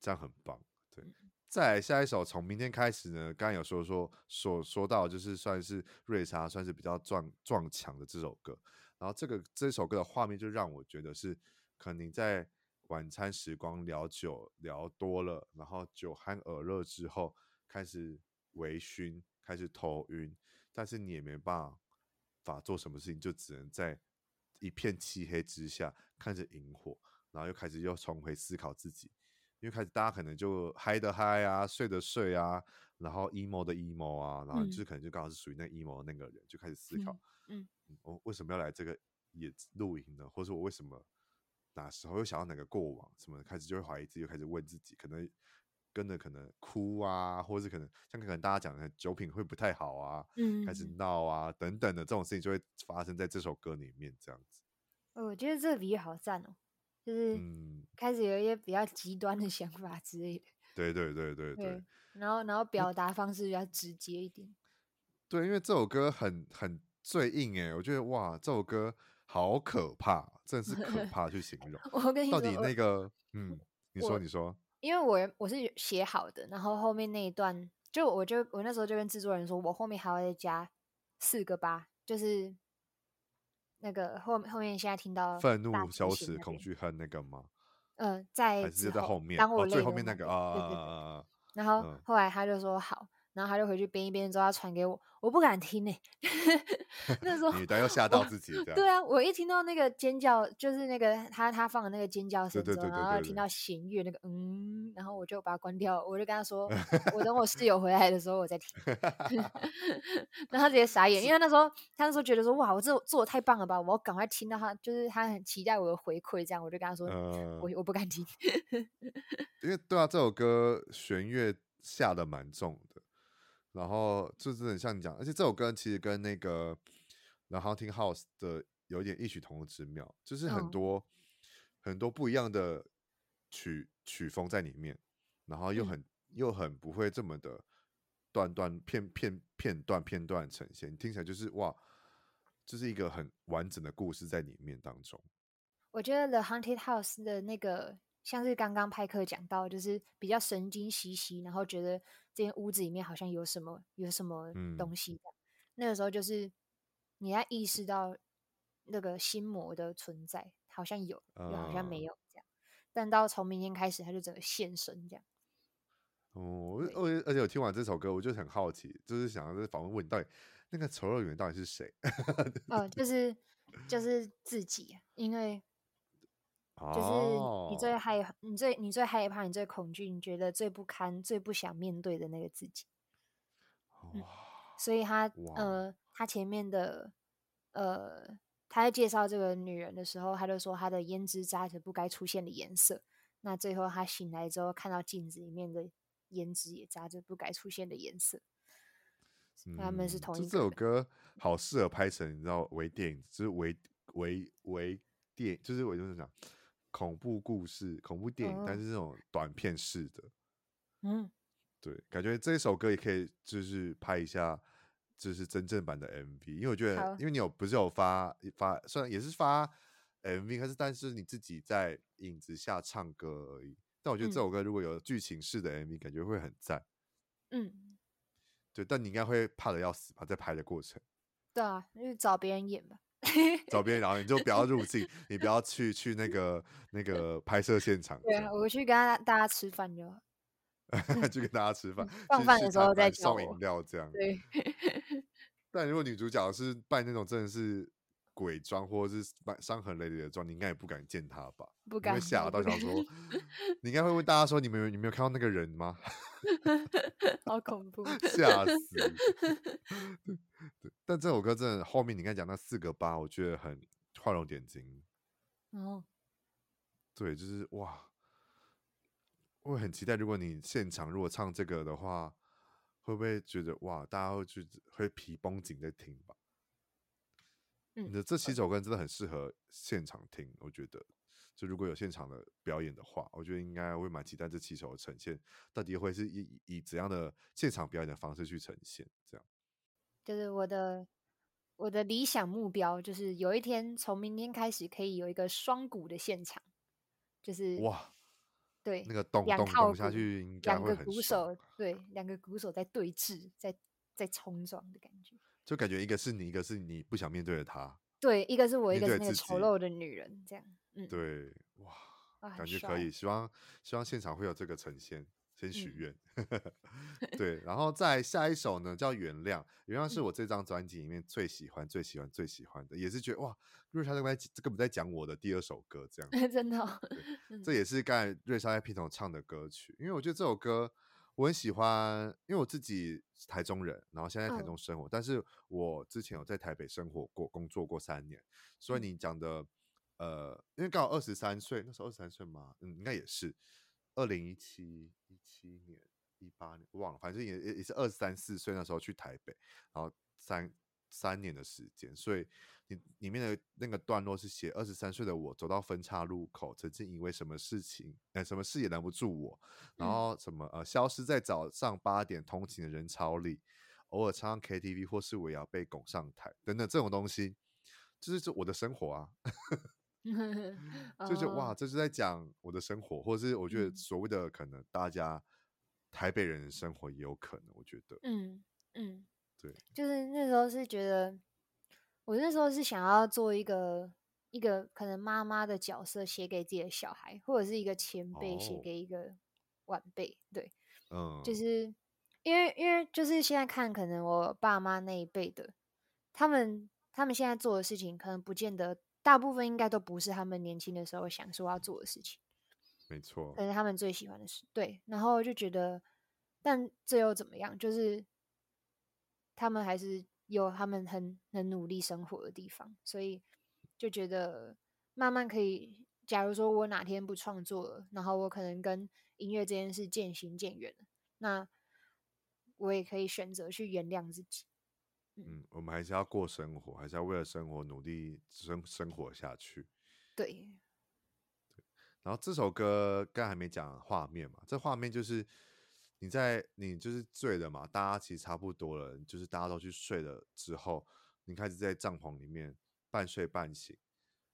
这样很棒。对，嗯、再来下一首，从明天开始呢，刚刚有说说说说到，就是算是瑞莎算是比较撞撞墙的这首歌，然后这个这首歌的画面就让我觉得是，可能在晚餐时光聊酒聊多了，然后酒酣耳热之后开始微醺，开始头晕。但是你也没办法做什么事情，就只能在一片漆黑之下看着萤火，然后又开始又重回思考自己，因为开始大家可能就嗨的嗨啊，睡的睡啊，然后 emo 的 emo 啊，然后就是可能就刚好是属于那 emo 的那个人，就开始思考，嗯，我为什么要来这个野露营呢？或者说我为什么哪时候又想到哪个过往什么的，开始就会怀疑自己，又开始问自己，可能。跟着可能哭啊，或者是可能像可能大家讲的酒品会不太好啊，嗯，开始闹啊等等的这种事情就会发生在这首歌里面，这样子。我觉得这个比喻好赞哦，就是开始有一些比较极端的想法之类的。<laughs> 对对对对对。对然后然后表达方式比较直接一点。对，因为这首歌很很最硬哎，我觉得哇，这首歌好可怕，真的是可 <laughs> 怕去形容。我跟 <laughs> 你说，到底那个嗯，你说你说。因为我我是写好的，然后后面那一段就我就我那时候就跟制作人说，我后面还要再加四个八，就是那个后后面现在听到愤怒、羞耻、恐惧、恨那个吗？嗯、呃，在还是在后面，当我、哦、最后面那个啊。对对对然后、嗯、后来他就说好。然后他就回去编一编，之后他传给我，我不敢听呢、欸。<laughs> 那时候女的又吓到自己，对啊，我一听到那个尖叫，就是那个他他放的那个尖叫声之后，然后听到弦乐那个嗯，然后我就把它关掉，我就跟他说，<laughs> 我等我室友回来的时候我再听。<laughs> 然后他直接傻眼，因为那时候他那时候觉得说哇，我这做的太棒了吧，我要赶快听到他，就是他很期待我的回馈，这样我就跟他说，呃、我我不敢听。因为对啊，这首歌弦乐下的蛮重的。然后就是很像你讲，而且这首歌其实跟那个《The Haunting House》的有一点异曲同工之妙，就是很多、哦、很多不一样的曲曲风在里面，然后又很、嗯、又很不会这么的断断片片片段片段呈现，听起来就是哇，就是一个很完整的故事在里面当中。我觉得《The Haunted House》的那个。像是刚刚派克讲到，就是比较神经兮兮，然后觉得这间屋子里面好像有什么有什么东西。嗯、那个时候就是你要意识到那个心魔的存在，好像有，又好像没有这样。呃、但到从明天开始，他就整个现身这样。哦，而而且我听完这首歌，我就很好奇，就是想要在访问问你，到底那个丑陋演员到底是谁？哦，就是就是自己，因为。就是你最害怕，你最你最害怕，你最恐惧，你觉得最不堪、最不想面对的那个自己。嗯、所以他呃，他前面的呃，他在介绍这个女人的时候，他就说她的胭脂扎着不该出现的颜色。那最后他醒来之后，看到镜子里面的胭脂也扎着不该出现的颜色。嗯、他们是同一个。这首歌好适合拍成，你知道微电影，就是微微微电，就是我就是讲。恐怖故事、恐怖电影，哦、但是这种短片式的，嗯，对，感觉这一首歌也可以，就是拍一下，就是真正版的 MV，因为我觉得，因为你有不是有发发，虽然也是发 MV，但是但是你自己在影子下唱歌而已。但我觉得这首歌如果有剧情式的 MV，、嗯、感觉会很赞。嗯，对，但你应该会怕的要死吧，在拍的过程。对啊，那就找别人演吧。<laughs> 找别人，然后你就不要入镜，你不要去去那个那个拍摄现场。对啊，我去跟他大家吃饭就好。<laughs> 去跟大家吃饭，放饭的时候再送饮料这样。对。<laughs> 但如果女主角是扮那种真的是鬼妆，或者是扮伤痕累累的妆，你应该也不敢见他吧？不敢。会吓到想说，你应该会问大家说，你们有你没有看到那个人吗？<laughs> 好恐怖，<laughs> 吓死。<laughs> 对，但这首歌真的后面你刚才讲那四个八，我觉得很画龙点睛。哦，对，就是哇，我很期待，如果你现场如果唱这个的话，会不会觉得哇，大家会去会皮绷紧在听吧？嗯，你的这七首歌真的很适合现场听，我觉得。就如果有现场的表演的话，我觉得应该会蛮期待这七首的呈现，到底会是以以怎样的现场表演的方式去呈现？这样。就是我的我的理想目标，就是有一天从明天开始可以有一个双鼓的现场，就是哇，对，那个咚咚咚下去应该会很，两个鼓手，对，两个鼓手在对峙，在在冲撞的感觉，就感觉一个是你，一个是你不想面对的他，对，一个是我，一个是那个丑陋的女人，这样，嗯，对，哇，感觉可以，希望希望现场会有这个呈现。先许愿，嗯、<laughs> <laughs> 对，然后再下一首呢，叫《原谅》。原谅是我这张专辑里面最喜欢、最喜欢、最喜欢的，也是觉得哇，瑞莎在这个不在讲我的第二首歌，这样 <laughs> 真的、哦，这也是刚才瑞莎在片头唱的歌曲。因为我觉得这首歌我很喜欢，因为我自己是台中人，然后现在在台中生活，哦、但是我之前有在台北生活过、工作过三年，所以你讲的，呃，因为刚好二十三岁，那时候二十三岁嘛，嗯，应该也是。二零一七、一七年、一八年，忘了，反正也也也是二十三四岁那时候去台北，然后三三年的时间，所以你里面的那个段落是写二十三岁的我走到分岔路口，曾经以为什么事情，呃，什么事也拦不住我，然后什么呃，消失在早上八点通勤的人潮里，偶尔唱唱 KTV 或是我要被拱上台等等这种东西，就是这我的生活啊。<laughs> 就是哇，这是在讲我的生活，或者是我觉得所谓的可能大家台北人的生活也有可能，我觉得。嗯嗯，对，就是那时候是觉得，我那时候是想要做一个一个可能妈妈的角色，写给自己的小孩，或者是一个前辈写给一个晚辈。对，嗯，就是因为因为就是现在看，可能我爸妈那一辈的，他们他们现在做的事情，可能不见得。大部分应该都不是他们年轻的时候想说要做的事情，没错。可是他们最喜欢的事，对。然后就觉得，但这又怎么样？就是他们还是有他们很很努力生活的地方，所以就觉得慢慢可以。假如说我哪天不创作了，然后我可能跟音乐这件事渐行渐远了，那我也可以选择去原谅自己。嗯，我们还是要过生活，还是要为了生活努力生生活下去。对，对。然后这首歌刚还没讲画面嘛，这画面就是你在你就是醉了嘛，大家其实差不多了，就是大家都去睡了之后，你开始在帐篷里面半睡半醒，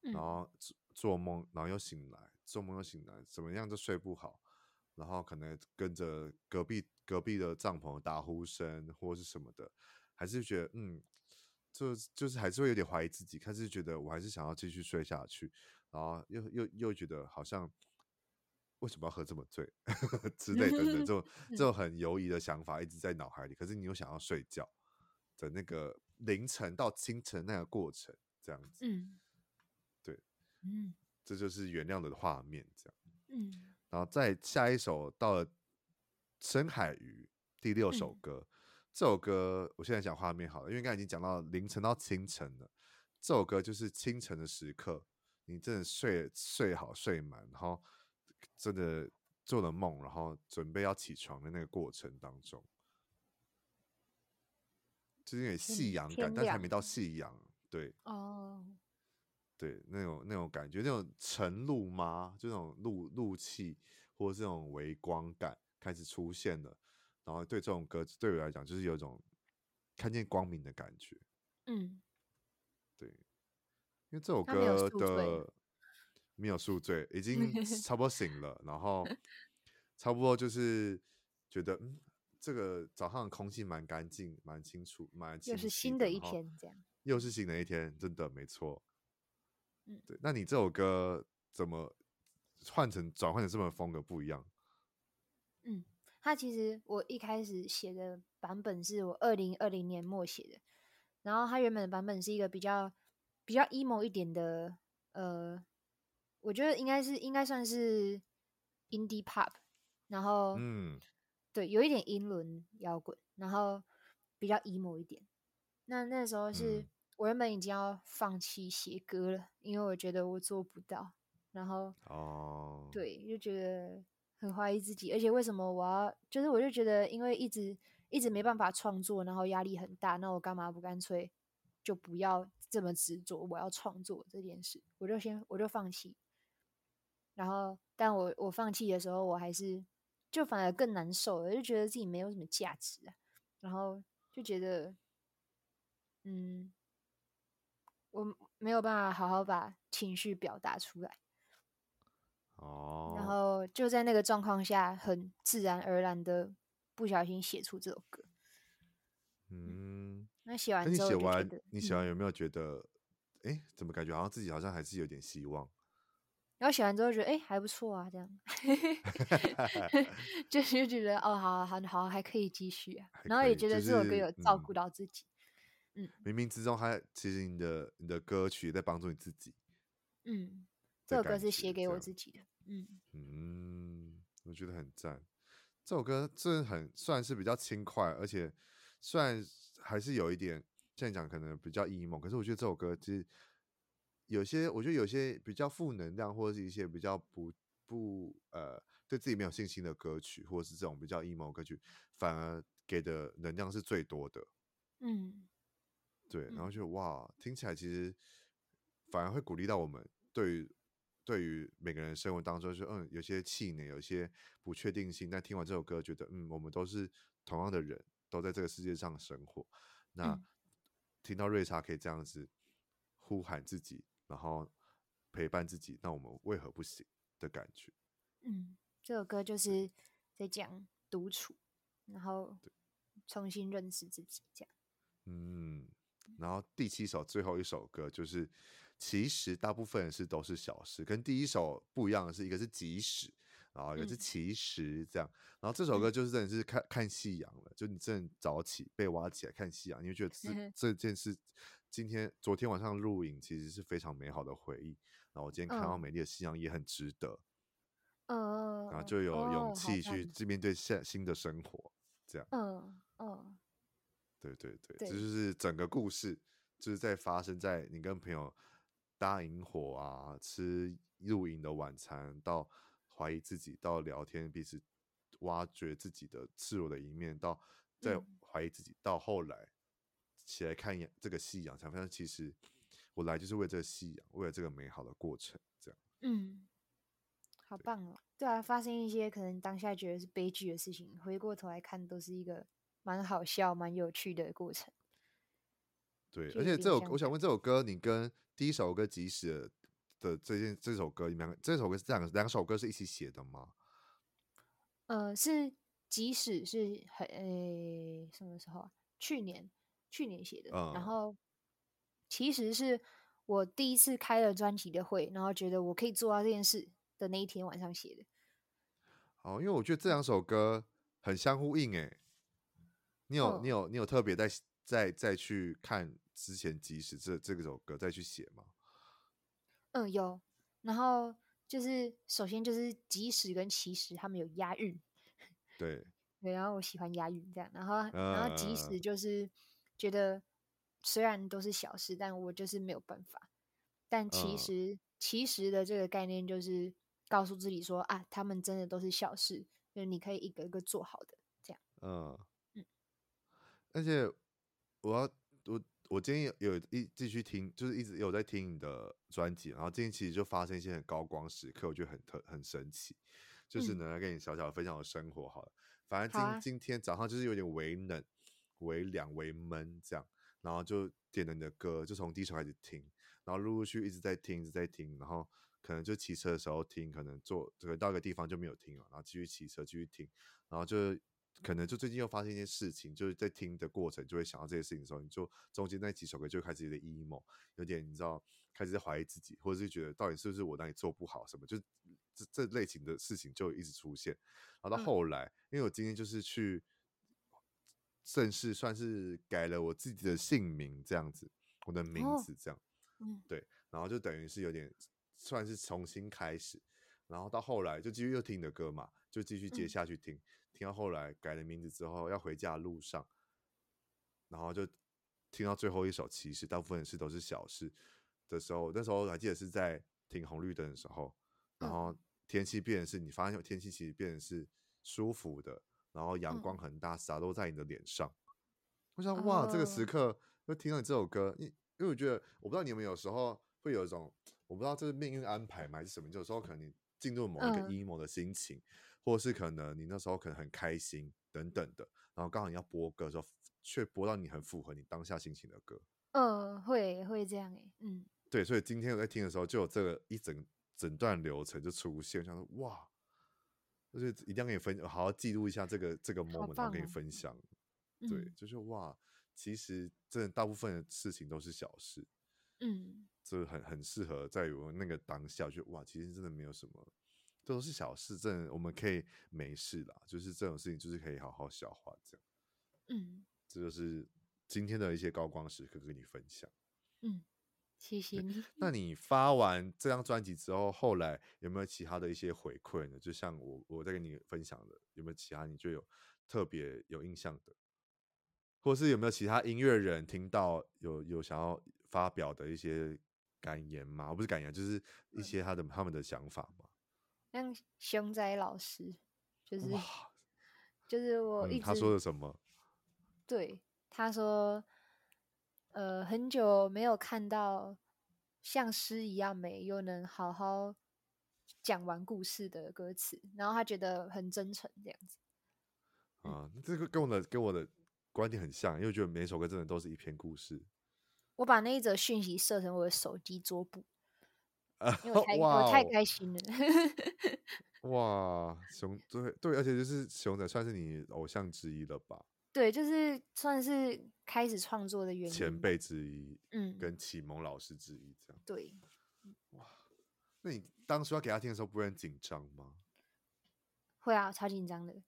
然后做梦，然后又醒来，做梦又醒来，怎么样都睡不好，然后可能跟着隔壁隔壁的帐篷打呼声或是什么的。还是觉得嗯，就就是还是会有点怀疑自己，开始觉得我还是想要继续睡下去，然后又又又觉得好像为什么要喝这么醉 <laughs> 之类等等这种 <laughs> 这种很犹疑的想法一直在脑海里。可是你又想要睡觉的那个凌晨到清晨那个过程，这样子，嗯，对，嗯，这就是原谅的画面，这样，嗯，然后再下一首到了深海鱼第六首歌。嗯这首歌，我现在讲画面好了，因为刚才已经讲到凌晨到清晨了。这首歌就是清晨的时刻，你真的睡睡好睡满，然后真的做了梦，然后准备要起床的那个过程当中，就是有点夕阳感，但是还没到。夕阳，对，哦，对，那种那种感觉，那种晨露吗？就那种露露气，或者这种微光感开始出现了。然后对这种歌，对我来讲就是有一种看见光明的感觉。嗯，对，因为这首歌的没有宿醉，已经 <laughs> 差不多醒了，然后差不多就是觉得，嗯，这个早上的空气蛮干净、蛮清楚、蛮清晰的。又是新的一天，这样。又是新的一天，真的没错。嗯，对。那你这首歌怎么换成转换成这么风格不一样？嗯。它其实我一开始写的版本是我二零二零年末写的，然后它原本的版本是一个比较比较 emo 一点的，呃，我觉得应该是应该算是 indie pop，然后嗯，对，有一点英伦摇滚，然后比较 emo 一点。那那时候是我原本已经要放弃写歌了，因为我觉得我做不到，然后哦，对，就觉得。很怀疑自己，而且为什么我要？就是我就觉得，因为一直一直没办法创作，然后压力很大，那我干嘛不干脆就不要这么执着？我要创作这件事，我就先我就放弃。然后，但我我放弃的时候，我还是就反而更难受了，就觉得自己没有什么价值啊。然后就觉得，嗯，我没有办法好好把情绪表达出来。哦，然后就在那个状况下，很自然而然的不小心写出这首歌。嗯，那写完之后，你写完，你写完有没有觉得，哎、嗯，怎么感觉好像自己好像还是有点希望？然后写完之后觉得，哎，还不错啊，这样，<laughs> 就是觉得哦，好好好，还可以继续啊。然后也觉得这首歌有照顾到自己。嗯，冥冥之中，还其实你的你的歌曲在帮助你自己。嗯，这首歌是写给我自己的。嗯嗯，我觉得很赞。这首歌真的很算是比较轻快，而且虽然还是有一点现在讲可能比较 emo，可是我觉得这首歌其实有些，我觉得有些比较负能量，或者是一些比较不不呃对自己没有信心的歌曲，或者是这种比较 emo 歌曲，反而给的能量是最多的。嗯，对，然后就哇，听起来其实反而会鼓励到我们对于。对于每个人生活当中，就嗯，有些气馁，有些不确定性。但听完这首歌，觉得嗯，我们都是同样的人，都在这个世界上生活。那、嗯、听到瑞莎可以这样子呼喊自己，然后陪伴自己，那我们为何不行的感觉？嗯，这首歌就是在讲独处，然后重新认识自己，这样。嗯，然后第七首最后一首歌就是，其实大部分人是都是小事，跟第一首不一样的是，一个是即使，然后一个是其实这样。嗯、然后这首歌就是真的是看看夕阳了，就你真的早起被挖起来看夕阳，你会觉得这、嗯、<laughs> 这件事，今天昨天晚上录影其实是非常美好的回忆。然后我今天看到美丽的夕阳也很值得。嗯，然后就有勇气去去面对现新的生活，这样。嗯嗯，对对对，这就是整个故事，就是在发生在你跟朋友搭萤火啊，吃露营的晚餐，到怀疑自己，到聊天，彼此挖掘自己的赤裸的一面，到再怀疑自己，到后来起来看这个夕阳，才发现其实我来就是为这个夕阳，为了这个美好的过程，这样。嗯。好棒哦！对啊，发生一些可能当下觉得是悲剧的事情，回过头来看都是一个蛮好笑、蛮有趣的过程。对，而且这首我想问，这首歌你跟第一首歌《即使》的这件这首歌，你们两个这首歌是两两首歌是一起写的吗？呃，是《即使》是很诶什么时候啊？去年去年写的，嗯、然后其实是我第一次开了专辑的会，然后觉得我可以做到这件事。的那一天晚上写的，哦，因为我觉得这两首歌很相呼应诶。你有、哦、你有你有特别在再再去看之前即使这这个首歌再去写吗？嗯，有。然后就是首先就是即使跟其实他们有押韵，对对，然后我喜欢押韵这样。然后、呃、然后即使就是觉得虽然都是小事，但我就是没有办法。但其实、呃、其实的这个概念就是。告诉自己说啊，他们真的都是小事，就是你可以一个一个做好的，这样。嗯嗯。而且我要我我今天有有一继续听，就是一直有在听你的专辑，然后今天其实就发生一些很高光时刻，我觉得很特很神奇，就是能来跟你小小的分享我生活好了。嗯、反正今、啊、今天早上就是有点微冷、微凉、微闷这样，然后就点了你的歌，就从第一首开始听，然后陆陆续续一直在听，一直在听，然后。可能就骑车的时候听，可能坐这个到一个地方就没有听了，然后继续骑车继续听，然后就可能就最近又发生一件事情，就是在听的过程就会想到这些事情的时候，你就中间那几首歌就开始有点 emo，有点你知道开始在怀疑自己，或者是觉得到底是不是我哪里做不好什么，就这这类型的事情就一直出现，然后到后来，嗯、因为我今天就是去正式算是改了我自己的姓名这样子，我的名字这样，嗯，对，然后就等于是有点。算是重新开始，然后到后来就继续又听你的歌嘛，就继续接下去听，嗯、听到后来改了名字之后，要回家的路上，然后就听到最后一首，其实大部分是都是小事的时候，那时候还记得是在停红绿灯的时候，然后天气变的是你发现天气其实变的是舒服的，然后阳光很大，洒落在你的脸上，我想哇，这个时刻又听到你这首歌，因因为我觉得我不知道你们有时候会有一种。我不知道这是命运安排吗，还是什么？有时候可能你进入某一个 emo 的心情，嗯、或者是可能你那时候可能很开心等等的，然后刚好你要播歌的时候，却播到你很符合你当下心情的歌。嗯，会会这样哎，嗯，对，所以今天我在听的时候，就有这个一整整段流程就出现，想说哇，就是一定要跟你分，好好记录一下这个这个 moment，然后跟你分享。对，嗯、就是哇，其实真的大部分的事情都是小事。嗯。这很很适合在于我那个当下，就哇，其实真的没有什么，都是小事，真的我们可以没事啦。就是这种事情，就是可以好好消化这样。嗯，这就是今天的一些高光时刻跟你分享。嗯，谢谢你。那你发完这张专辑之后，后来有没有其他的一些回馈呢？就像我我在跟你分享的，有没有其他你就有特别有印象的，或是有没有其他音乐人听到有有想要发表的一些？感言吗，不是感言，就是一些他的、嗯、他们的想法嘛。像熊仔老师，就是就是我一直、嗯、他说的什么？对，他说，呃，很久没有看到像诗一样美又能好好讲完故事的歌词，然后他觉得很真诚这样子。啊，这个跟我的跟我的观点很像，因为我觉得每一首歌真的都是一篇故事。我把那一则讯息设成我的手机桌布，啊、因为我太，我太开心了。哇，熊对对，而且就是熊仔算是你偶像之一了吧？对，就是算是开始创作的原因，前辈之一，嗯，跟启蒙老师之一这样。对，哇，那你当初要给他听的时候，不会很紧张吗？会啊，超紧张的，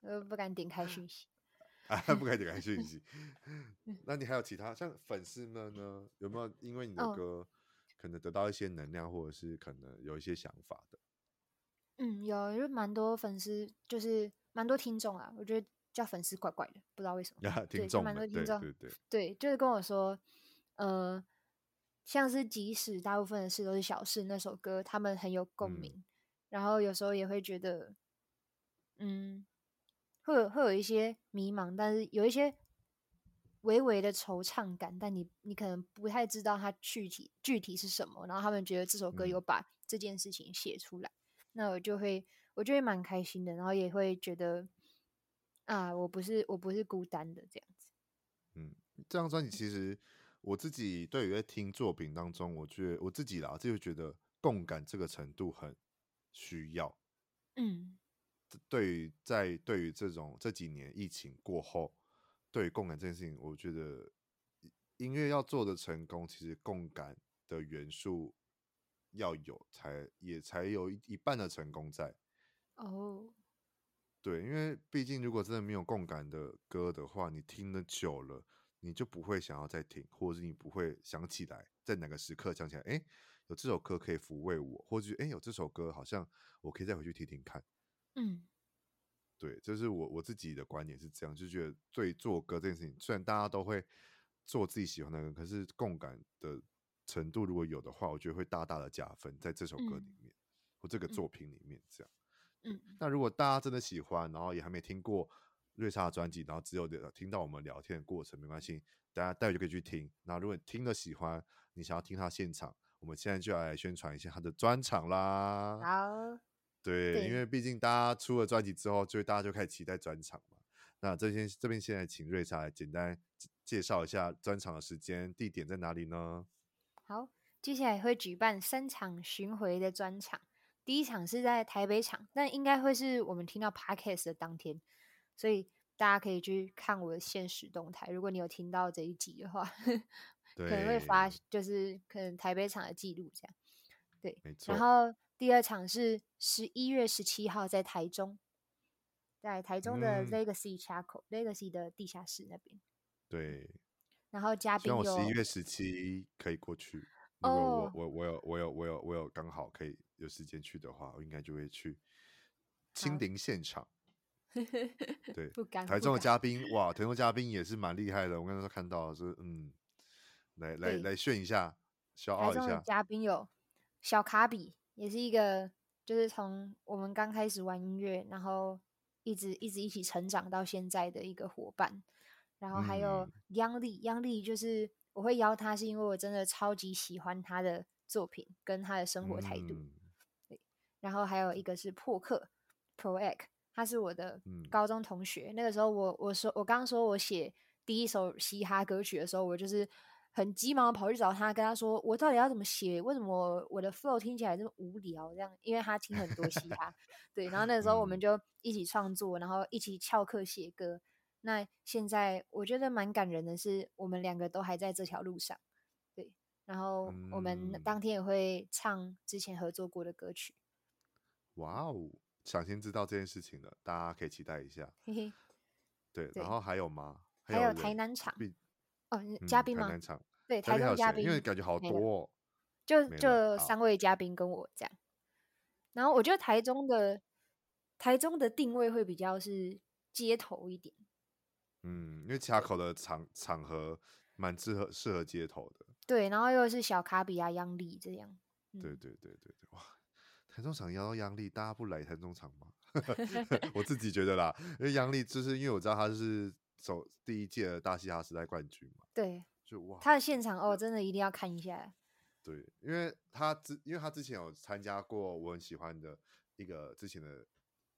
我不敢点开讯息，<laughs> 啊，不敢点开讯息。<laughs> 那你还有其他像粉丝们呢？有没有因为你的歌可能得到一些能量，或者是可能有一些想法的？嗯，有，就蛮多粉丝，就是蛮多听众啊。我觉得叫粉丝怪怪的，不知道为什么。呀，听众，蛮多听众，对对对，对，就是跟我说，呃，像是即使大部分的事都是小事，那首歌他们很有共鸣，嗯、然后有时候也会觉得，嗯，会有会有一些迷茫，但是有一些微微的惆怅感，但你你可能不太知道它具体具体是什么，然后他们觉得这首歌有把这件事情写出来。嗯那我就会，我就会蛮开心的，然后也会觉得，啊，我不是我不是孤单的这样子。嗯，这张专辑其实我自己对于在听作品当中，我觉得我自己啦，就觉得共感这个程度很需要。嗯，对于在对于这种这几年疫情过后，对于共感这件事情，我觉得音乐要做的成功，其实共感的元素。要有才也才有一一半的成功在哦，oh. 对，因为毕竟如果真的没有共感的歌的话，你听的久了，你就不会想要再听，或者是你不会想起来在哪个时刻想起来，哎，有这首歌可以抚慰我，或者哎有这首歌好像我可以再回去听听看。嗯，对，就是我我自己的观点是这样，就觉得对做歌这件事情，虽然大家都会做自己喜欢的歌，可是共感的。程度如果有的话，我觉得会大大的加分，在这首歌里面、嗯、或这个作品里面，这样。嗯，那如果大家真的喜欢，然后也还没听过瑞莎的专辑，然后只有听到我们聊天的过程，没关系，大家待会就可以去听。那如果你听了喜欢，你想要听他现场，我们现在就要来宣传一下他的专场啦。好，对，对，因为毕竟大家出了专辑之后，就大家就开始期待专场嘛。那这边这边现在请瑞莎来简单介绍一下专场的时间、地点在哪里呢？好，接下来会举办三场巡回的专场。第一场是在台北场，但应该会是我们听到 Podcast 的当天，所以大家可以去看我的现实动态。如果你有听到这一集的话，<laughs> 可能会发就是可能台北场的记录这样。对，没错。然后第二场是十一月十七号在台中，在台中的 Legacy Chapel、嗯、Legacy 的地下室那边。对。然后嘉宾有，我十一月十七可以过去。如果我、oh. 我我有我有我有我有刚好可以有时间去的话，我应该就会去亲临现场。对，<laughs> 不敢。台中的嘉宾哇，台中嘉宾也是蛮厉害的。我刚才看到是嗯，来来来炫一下，骄傲一下。台中的嘉宾有小卡比，也是一个就是从我们刚开始玩音乐，然后一直一直一起成长到现在的一个伙伴。然后还有央丽，央丽就是我会邀他，是因为我真的超级喜欢他的作品跟他的生活态度。嗯、对，然后还有一个是破克，Proact，他是我的高中同学。嗯、那个时候我我说我刚刚说我写第一首嘻哈歌曲的时候，我就是很急忙的跑去找他，跟他说我到底要怎么写？为什么我的 flow 听起来这么无聊？这样，因为他听很多嘻哈。<laughs> 对，然后那个时候我们就一起创作，然后一起翘课写歌。那现在我觉得蛮感人的是，我们两个都还在这条路上，对。然后我们当天也会唱之前合作过的歌曲。哇哦，抢先知道这件事情了，大家可以期待一下。嘿嘿。对，然后还有吗？还有台南场。哦，嘉宾吗？台南场。对，台中嘉宾，因为感觉好多，就就三位嘉宾跟我这样。然后我觉得台中的台中的定位会比较是街头一点。嗯，因为卡口的场场合蛮适合适合街头的，对，然后又是小卡比亚央丽这样，嗯、对对对对对，哇，<laughs> 台中场邀到央丽，大家不来台中场吗？<laughs> 我自己觉得啦，因为央丽就是因为我知道他是走第一届的大嘻哈时代冠军嘛，对，就哇，他的现场哦，真的一定要看一下，对，因为他之因为他之前有参加过我很喜欢的一个之前的。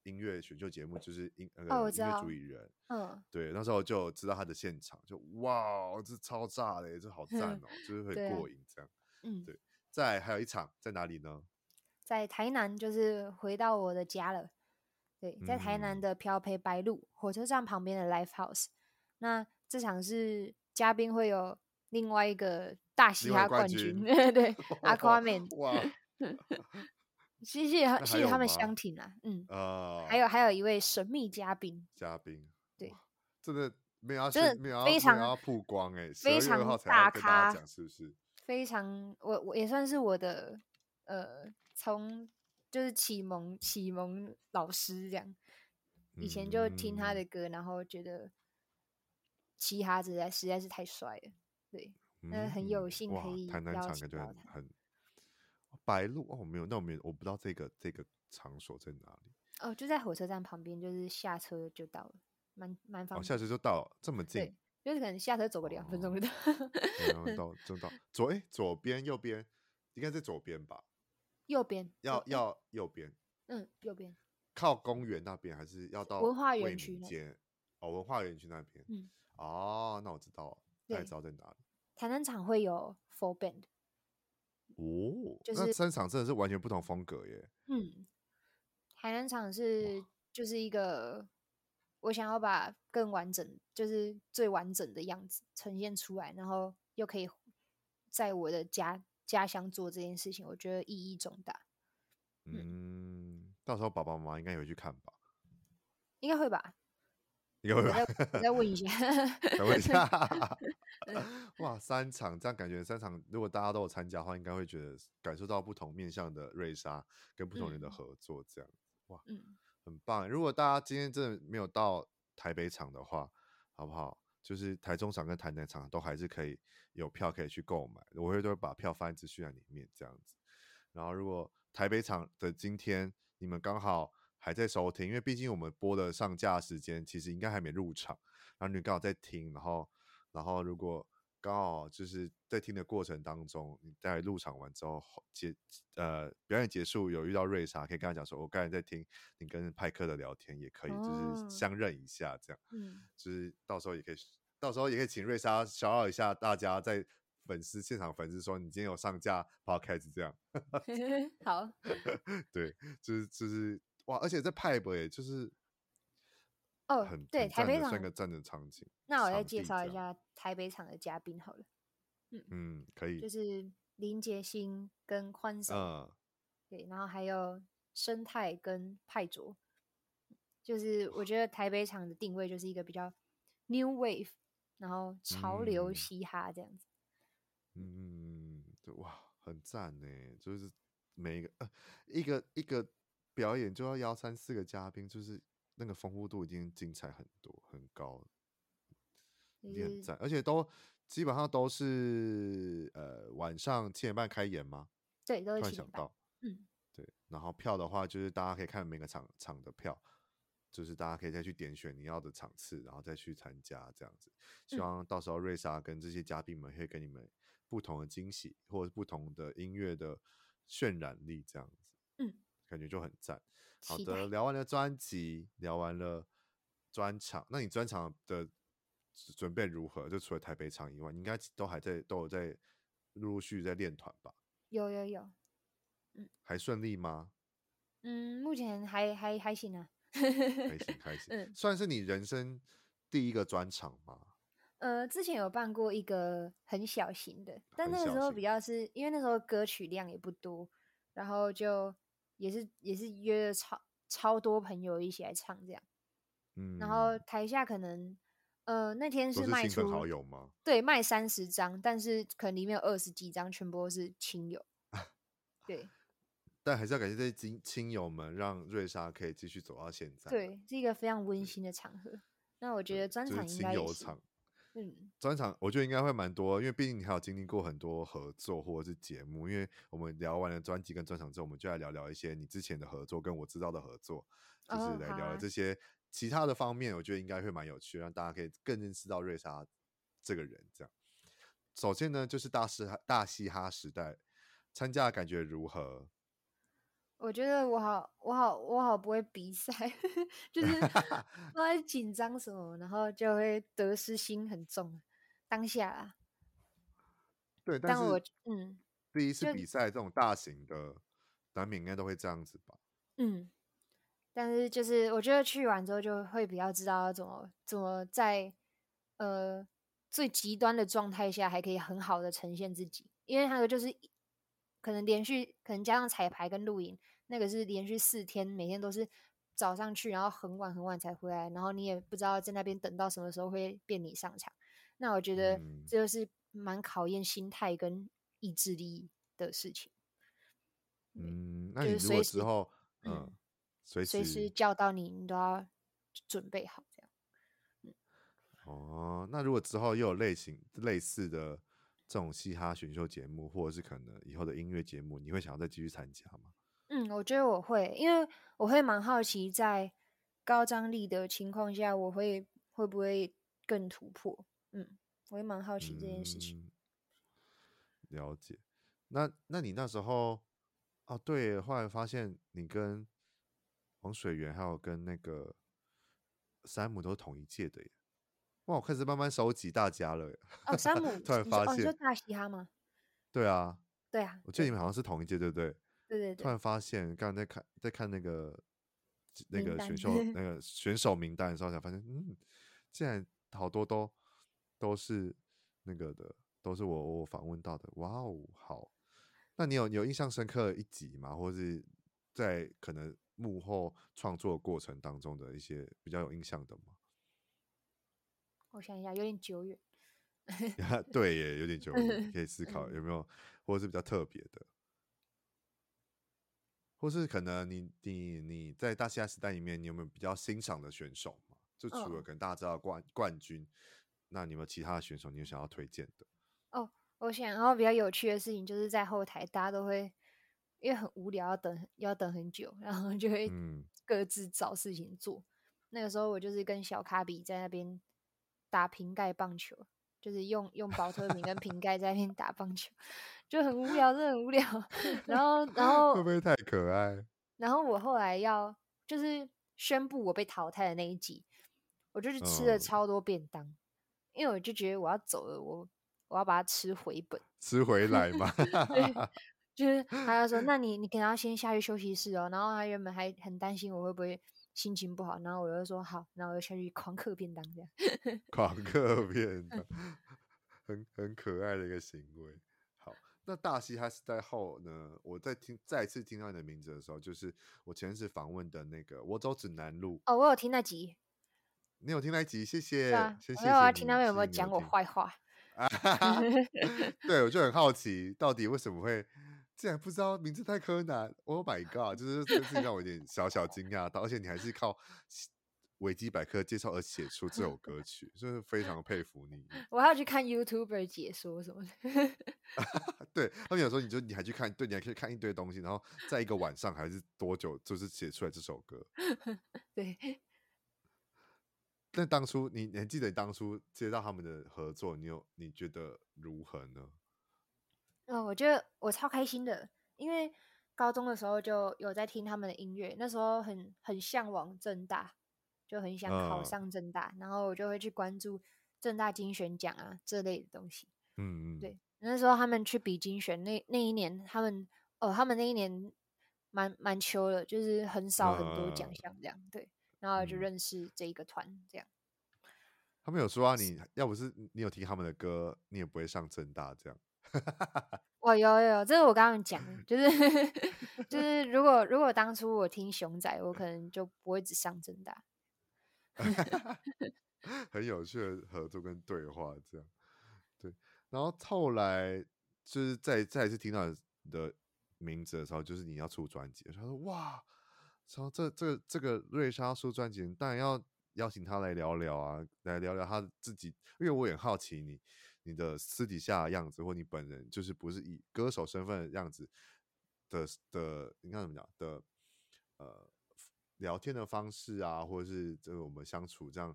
音乐选秀节目就是音那个音乐主理人，嗯，对，那时候就知道他的现场，就哇，这超炸的，这好赞哦，<laughs> 就是会过瘾这样，嗯，对。在还有一场在哪里呢？在台南就是回到我的家了。对，在台南的漂培白鹿、嗯、火车站旁边的 Live House。那这场是嘉宾会有另外一个大嘻哈冠军，冠 <laughs> 军对，Aquaman。哇，<laughs> 谢谢谢谢他们相挺啊，嗯，呃，还有还有一位神秘嘉宾，嘉宾，对，真的没有要真的非常要曝光哎，非常大咖，是不是？非常，我我也算是我的呃，从就是启蒙启蒙老师这样，以前就听他的歌，嗯、然后觉得嘻哈实在实在是太帅了，对，那、嗯、很有幸可以邀请到他。白鹿哦，没有，那我没有，我不知道这个这个场所在哪里。哦，就在火车站旁边，就是下车就到了，蛮蛮方便、哦，下车就到了，这么。近。就是可能下车走个两分钟就到，然后到就到左哎左边右边应该在左边吧？右边要要右边，嗯右边。靠公园那边还是要到文化园区那哦文化园区那边。嗯。哦那我知道了，大概知道在哪里。台南场会有 full band 哦，就是那三场真的是完全不同风格耶。嗯，海南场是就是一个。我想要把更完整，就是最完整的样子呈现出来，然后又可以在我的家家乡做这件事情，我觉得意义重大。嗯，嗯到时候爸爸妈妈应该也会去看吧？应该会吧？应该会吧？再，再问一下，<laughs> 再问一下。<laughs> <laughs> 哇，三场这样感觉，三场如果大家都有参加的话，应该会觉得感受到不同面向的瑞莎跟不同人的合作，这样、嗯、哇，嗯。很棒！如果大家今天真的没有到台北场的话，好不好？就是台中场跟台南场都还是可以有票可以去购买，我会都会把票放在资讯栏里面这样子。然后，如果台北场的今天你们刚好还在收听，因为毕竟我们播的上架时间其实应该还没入场，然后你刚好在听，然后，然后如果。刚好就是在听的过程当中，你在入场完之后结呃表演结束有遇到瑞莎，可以跟他讲说，我刚才在听你跟派克的聊天，也可以就是相认一下这样，嗯，就是到时候也可以到时候也可以请瑞莎消耗一下大家在粉丝现场粉丝说你今天有上架 podcast 这样，<laughs> 好，<laughs> 对，就是就是哇，而且在派博也就是。哦，很对，台北场算个站的场景。那我再介绍一下台北场的嘉宾好了。嗯嗯，可以。就是林杰星跟宽婶，嗯，对，然后还有生态跟派卓。就是我觉得台北场的定位就是一个比较 new wave，然后潮流嘻哈这样子。嗯，对，哇，很赞呢。就是每一个呃一个一个表演就要邀三四个嘉宾，就是。那个丰富度已经精彩很多，很高，已经很赞，而且都基本上都是呃晚上七点半开演吗？对，都是突然想到，嗯，对。然后票的话，就是大家可以看每个场场的票，就是大家可以再去点选你要的场次，然后再去参加这样子。希望到时候瑞莎跟这些嘉宾们会给你们不同的惊喜，或者是不同的音乐的渲染力，这样子，嗯，感觉就很赞。好的，聊完了专辑，聊完了专场，那你专场的准备如何？就除了台北场以外，你应该都还在，都有在陆陆续续在练团吧？有有有，嗯，还顺利吗？嗯，目前还还还行啊，还行还行，<laughs> 嗯，算是你人生第一个专场吗？呃，之前有办过一个很小型的，但那个时候比较是因为那时候歌曲量也不多，然后就。也是也是约了超超多朋友一起来唱这样，嗯，然后台下可能呃那天是卖出好友吗？对，卖三十张，但是可能里面有二十几张全部都是亲友，<laughs> 对。但还是要感谢这些亲亲友们，让瑞莎可以继续走到现在。对，是一个非常温馨的场合。那我觉得专场应该。嗯，专场我觉得应该会蛮多，因为毕竟你还有经历过很多合作或者是节目。因为我们聊完了专辑跟专场之后，我们就来聊聊一些你之前的合作跟我知道的合作，就是来聊聊这些其他的方面。我觉得应该会蛮有趣，让大家可以更认识到瑞莎这个人。这样，首先呢，就是大师大嘻哈时代参加的感觉如何？我觉得我好，我好，我好不会比赛，<laughs> 就是不知道 <laughs> 紧张什么，然后就会得失心很重。当下啊，对，但是我嗯，第一次比赛这种大型的，难免应该都会这样子吧。嗯，但是就是我觉得去完之后就会比较知道怎么怎么在呃最极端的状态下还可以很好的呈现自己，因为还有就是可能连续可能加上彩排跟录影，那个是连续四天，每天都是早上去，然后很晚很晚才回来，然后你也不知道在那边等到什么时候会变你上场。那我觉得这就是蛮考验心态跟意志力的事情。嗯，那你如果之后，嗯，随时随时叫到你，你都要准备好这样。嗯，哦，那如果之后又有类型类似的这种嘻哈选秀节目，或者是可能以后的音乐节目，你会想要再继续参加吗？嗯，我觉得我会，因为我会蛮好奇，在高张力的情况下，我会会不会更突破？嗯，我也蛮好奇这件事情。嗯，了解。那那你那时候？哦，对，后来发现你跟黄水源还有跟那个山姆都是同一届的耶！哇，我开始慢慢收集大家了耶。哦，山姆 <laughs> 突然发现，你就大嘻哈吗？对啊，对啊，我记得你们好像是同一届，对不对？对对对。突然发现，刚刚在看在看那个那个选秀 <laughs> 那个选手名单的时候，才发现，嗯，竟然好多都都是那个的，都是我我访问到的。哇哦，好。那你有你有印象深刻的一集吗？或者是在可能幕后创作过程当中的一些比较有印象的吗？我想一下，有点久远。<laughs> 对耶，有点久远，可以思考 <laughs> 有没有，或者是比较特别的，或是可能你你你在大西亚时代里面，你有没有比较欣赏的选手嘛？就除了可能大家知道冠冠军，那你有没有其他的选手你有想要推荐的？哦。我想，然后比较有趣的事情就是在后台，大家都会因为很无聊，要等要等很久，然后就会各自找事情做。嗯、那个时候我就是跟小卡比在那边打瓶盖棒球，就是用用宝特瓶跟瓶盖在那边打棒球，就很无聊，真的很无聊。然后然 <laughs> 后会不会太可爱？然后我后来要就是宣布我被淘汰的那一集，我就是吃了超多便当，嗯、因为我就觉得我要走了，我。我要把它吃回本，吃回来嘛？<laughs> 对，就是他要说，那你你可能要先下去休息室哦。然后他原本还很担心我会不会心情不好，然后我就说好，然后我就下去狂嗑便当这样。狂嗑便当，<laughs> 很很可爱的一个行为。好，那大西哈时代后呢？我在听再一次听到你的名字的时候，就是我前次访问的那个《我走指南路》哦，我有听那集。你有听那集？谢谢，啊、谢谢。我要听他们有没有讲我坏话。啊，<laughs> 对，我就很好奇，到底为什么会竟然不知道名字太柯南？Oh my god！就是这事情让我有点小小惊讶到，而且你还是靠维基百科介绍而写出这首歌曲，就是非常佩服你。<laughs> 我还要去看 YouTuber 解说什么的。<laughs> <laughs> 对，他们有时候你就你还去看，对，你还可以看一堆东西，然后在一个晚上还是多久，就是写出来这首歌。对。那当初你，你还记得你当初接到他们的合作，你有你觉得如何呢？嗯、哦，我觉得我超开心的，因为高中的时候就有在听他们的音乐，那时候很很向往正大，就很想考上正大，嗯、然后我就会去关注正大金选奖啊这类的东西。嗯嗯，对，那时候他们去比金选那那一年，他们哦，他们那一年蛮蛮秋的，就是很少很多奖项这样，嗯、对。然后就认识这一个团，这样。他们有说啊，你要不是你有听他们的歌，你也不会上正大这样。<laughs> 哦，有有有，这是我刚刚讲，就 <laughs> 是就是，<laughs> 如果如果当初我听熊仔，我可能就不会只上正大。哈哈 <laughs> 很有趣的合作跟对话，这样。对，然后后来就是再再一次听到你的名字的时候，就是你要出专辑，他说哇。然后这这这个瑞莎出专辑，当然要邀请他来聊聊啊，来聊聊他自己，因为我也很好奇你你的私底下的样子，或你本人就是不是以歌手身份的样子的的，应该怎么讲的？呃，聊天的方式啊，或者是这个我们相处这样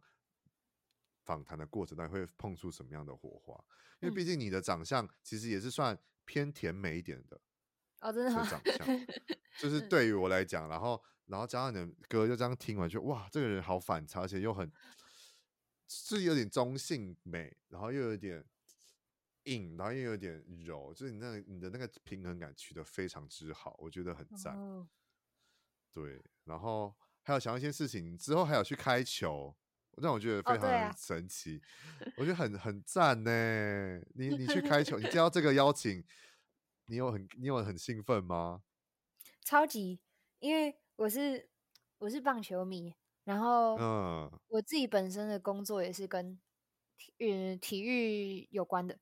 访谈的过程当中会碰出什么样的火花？因为毕竟你的长相其实也是算偏甜美一点的哦，真的吗？长相就 <laughs> 是对于我来讲，然后。然后加上你的歌，就这样听完就哇，这个人好反差，而且又很是有点中性美，然后又有点硬，然后又有点柔，就是你那个你的那个平衡感取得非常之好，我觉得很赞。哦、对，然后还有想一些事情，之后还有去开球，让我觉得非常神奇，哦啊、我觉得很很赞呢。你你去开球，你接到这个邀请，你有很你有很兴奋吗？超级，因为我是我是棒球迷，然后嗯，我自己本身的工作也是跟体育体育有关的，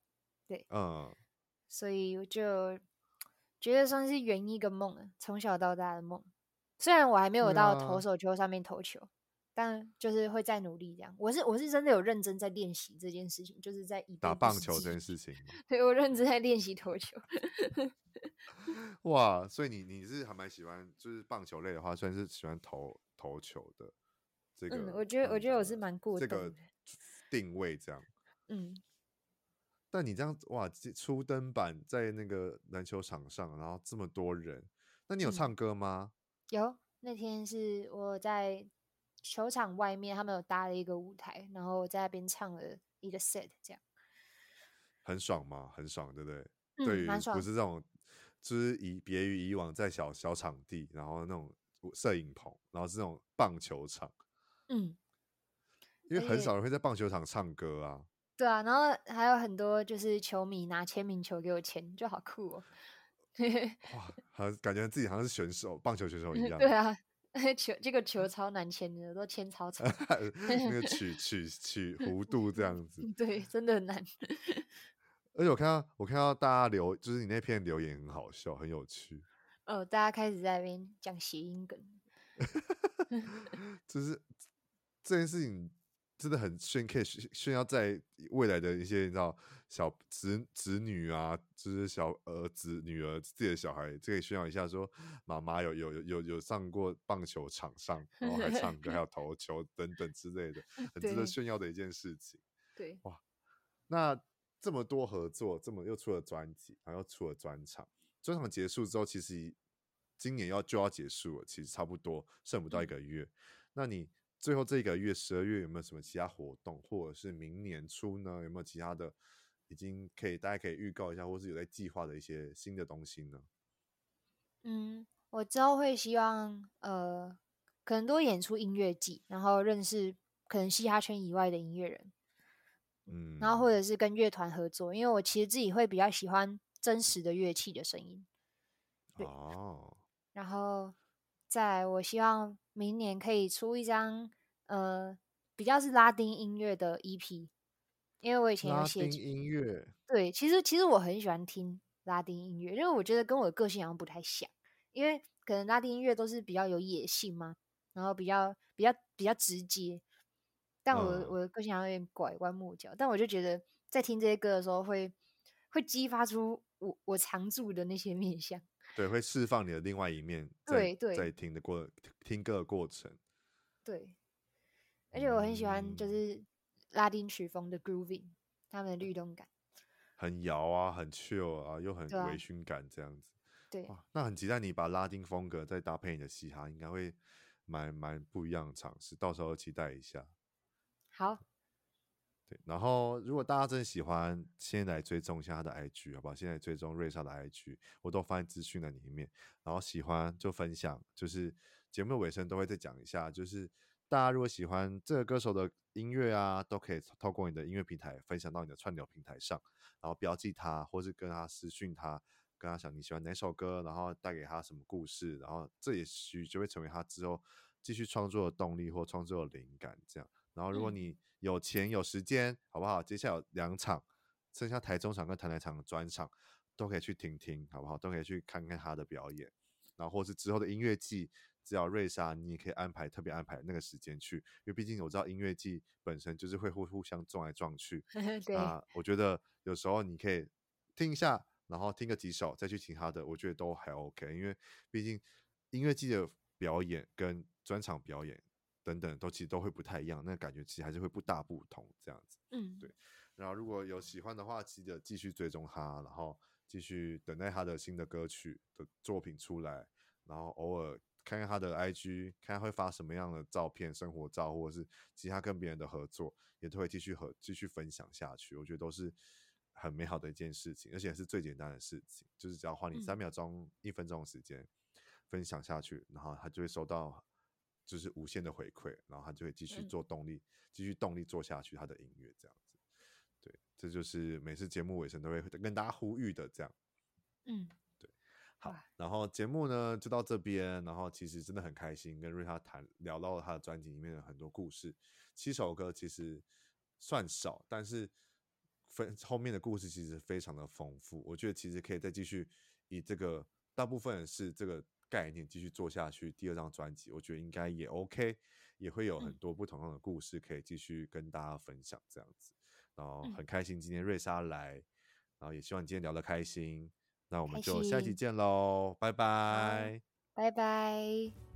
对，嗯，所以我就觉得算是圆一个梦，从小到大的梦。虽然我还没有到投手球上面投球，啊、但就是会再努力这样。我是我是真的有认真在练习这件事情，就是在打棒球这件事情。对，我认真在练习投球。<laughs> 哇，所以你你是还蛮喜欢，就是棒球类的话，算是喜欢投投球的这个。嗯，我觉得我觉得我是蛮过这个定位这样。<laughs> 嗯，但你这样哇，初登板在那个篮球场上，然后这么多人，那你有唱歌吗？嗯、有，那天是我在球场外面，他们有搭了一个舞台，然后我在那边唱了一个 set，这样。很爽嘛？很爽，对不对？嗯、对于不是这种。就是以别于以往在小小场地，然后那种摄影棚，然后是那种棒球场，嗯，因为很少人会在棒球场唱歌啊。对啊，然后还有很多就是球迷拿签名球给我签，就好酷哦。<laughs> 哇，好像感觉自己好像是选手，棒球选手一样。对 <laughs> 啊，<laughs> 球这个球超难签的，都签超长，那个曲曲曲弧度这样子。对，真的很难。而且我看到，我看到大家留，就是你那篇留言很好笑，很有趣。哦，大家开始在那边讲谐音梗，就是这件事情真的很炫，可以炫耀在未来的一些你知道小子子女啊，就是小儿子女儿自己的小孩，这可以炫耀一下说，说妈妈有有有有上过棒球场上，然后还唱歌，还有 <laughs> 投球等等之类的，很值得炫耀的一件事情。<laughs> 对，哇，那。这么多合作，这么又出了专辑，然后又出了专场。专场结束之后，其实今年要就要结束了，其实差不多剩不到一个月。嗯、那你最后这一个月，十二月有没有什么其他活动，或者是明年初呢？有没有其他的已经可以大家可以预告一下，或是有在计划的一些新的东西呢？嗯，我之后会希望呃，可能多演出音乐季，然后认识可能嘻哈圈以外的音乐人。嗯，然后或者是跟乐团合作，因为我其实自己会比较喜欢真实的乐器的声音。哦。然后，在我希望明年可以出一张呃比较是拉丁音乐的 EP，因为我以前有写拉丁音乐。对，其实其实我很喜欢听拉丁音乐，因为我觉得跟我的个性好像不太像，因为可能拉丁音乐都是比较有野性嘛，然后比较比较比较直接。但我、嗯、我的个性好像有点拐弯抹角，但我就觉得在听这些歌的时候会，会会激发出我我常驻的那些面向，对，会释放你的另外一面，对对，在听的过听歌的过程，对，而且我很喜欢就是拉丁曲风的 grooving，他们的律动感，很摇啊，很 chill 啊，又很微醺感这样子，对，那很期待你把拉丁风格再搭配你的嘻哈，应该会蛮蛮不一样的尝试，到时候期待一下。好，对，然后如果大家真的喜欢，先来追踪一下他的 IG，好不好？现在追踪瑞莎的 IG，我都放在资讯的里面。然后喜欢就分享，就是节目尾声都会再讲一下，就是大家如果喜欢这个歌手的音乐啊，都可以透过你的音乐平台分享到你的串流平台上，然后标记他，或是跟他私讯他，跟他讲你喜欢哪首歌，然后带给他什么故事，然后这也许就会成为他之后继续创作的动力或创作的灵感，这样。然后，如果你有钱有时间，嗯、好不好？接下来有两场，剩下台中场跟台南场的专场，都可以去听听，好不好？都可以去看看他的表演。然后，或是之后的音乐季，只要瑞莎，你也可以安排特别安排那个时间去，因为毕竟我知道音乐季本身就是会互互相撞来撞去。<laughs> 对啊，我觉得有时候你可以听一下，然后听个几首，再去听他的，我觉得都还 OK。因为毕竟音乐季的表演跟专场表演。等等，都其实都会不太一样，那感觉其实还是会不大不同这样子。嗯，对。然后如果有喜欢的话，记得继续追踪他，然后继续等待他的新的歌曲的作品出来，然后偶尔看看他的 IG，看他会发什么样的照片、生活照，或者是其他跟别人的合作，也都会继续和继续分享下去。我觉得都是很美好的一件事情，而且是最简单的事情，就是只要花你三秒钟、嗯、一分钟的时间分享下去，然后他就会收到就是无限的回馈，然后他就会继续做动力，继、嗯、续动力做下去他的音乐这样子。对，这就是每次节目尾声都会跟大家呼吁的这样。嗯，对，好，然后节目呢就到这边，然后其实真的很开心跟瑞哈谈聊到了他的专辑里面的很多故事，七首歌其实算少，但是分后面的故事其实非常的丰富，我觉得其实可以再继续以这个大部分是这个概念继续做下去，第二张专辑我觉得应该也 OK，也会有很多不同的故事可以继续跟大家分享这样子，然后很开心今天瑞莎来，然后也希望你今天聊得开心。那我们就下期见喽，拜拜，拜拜。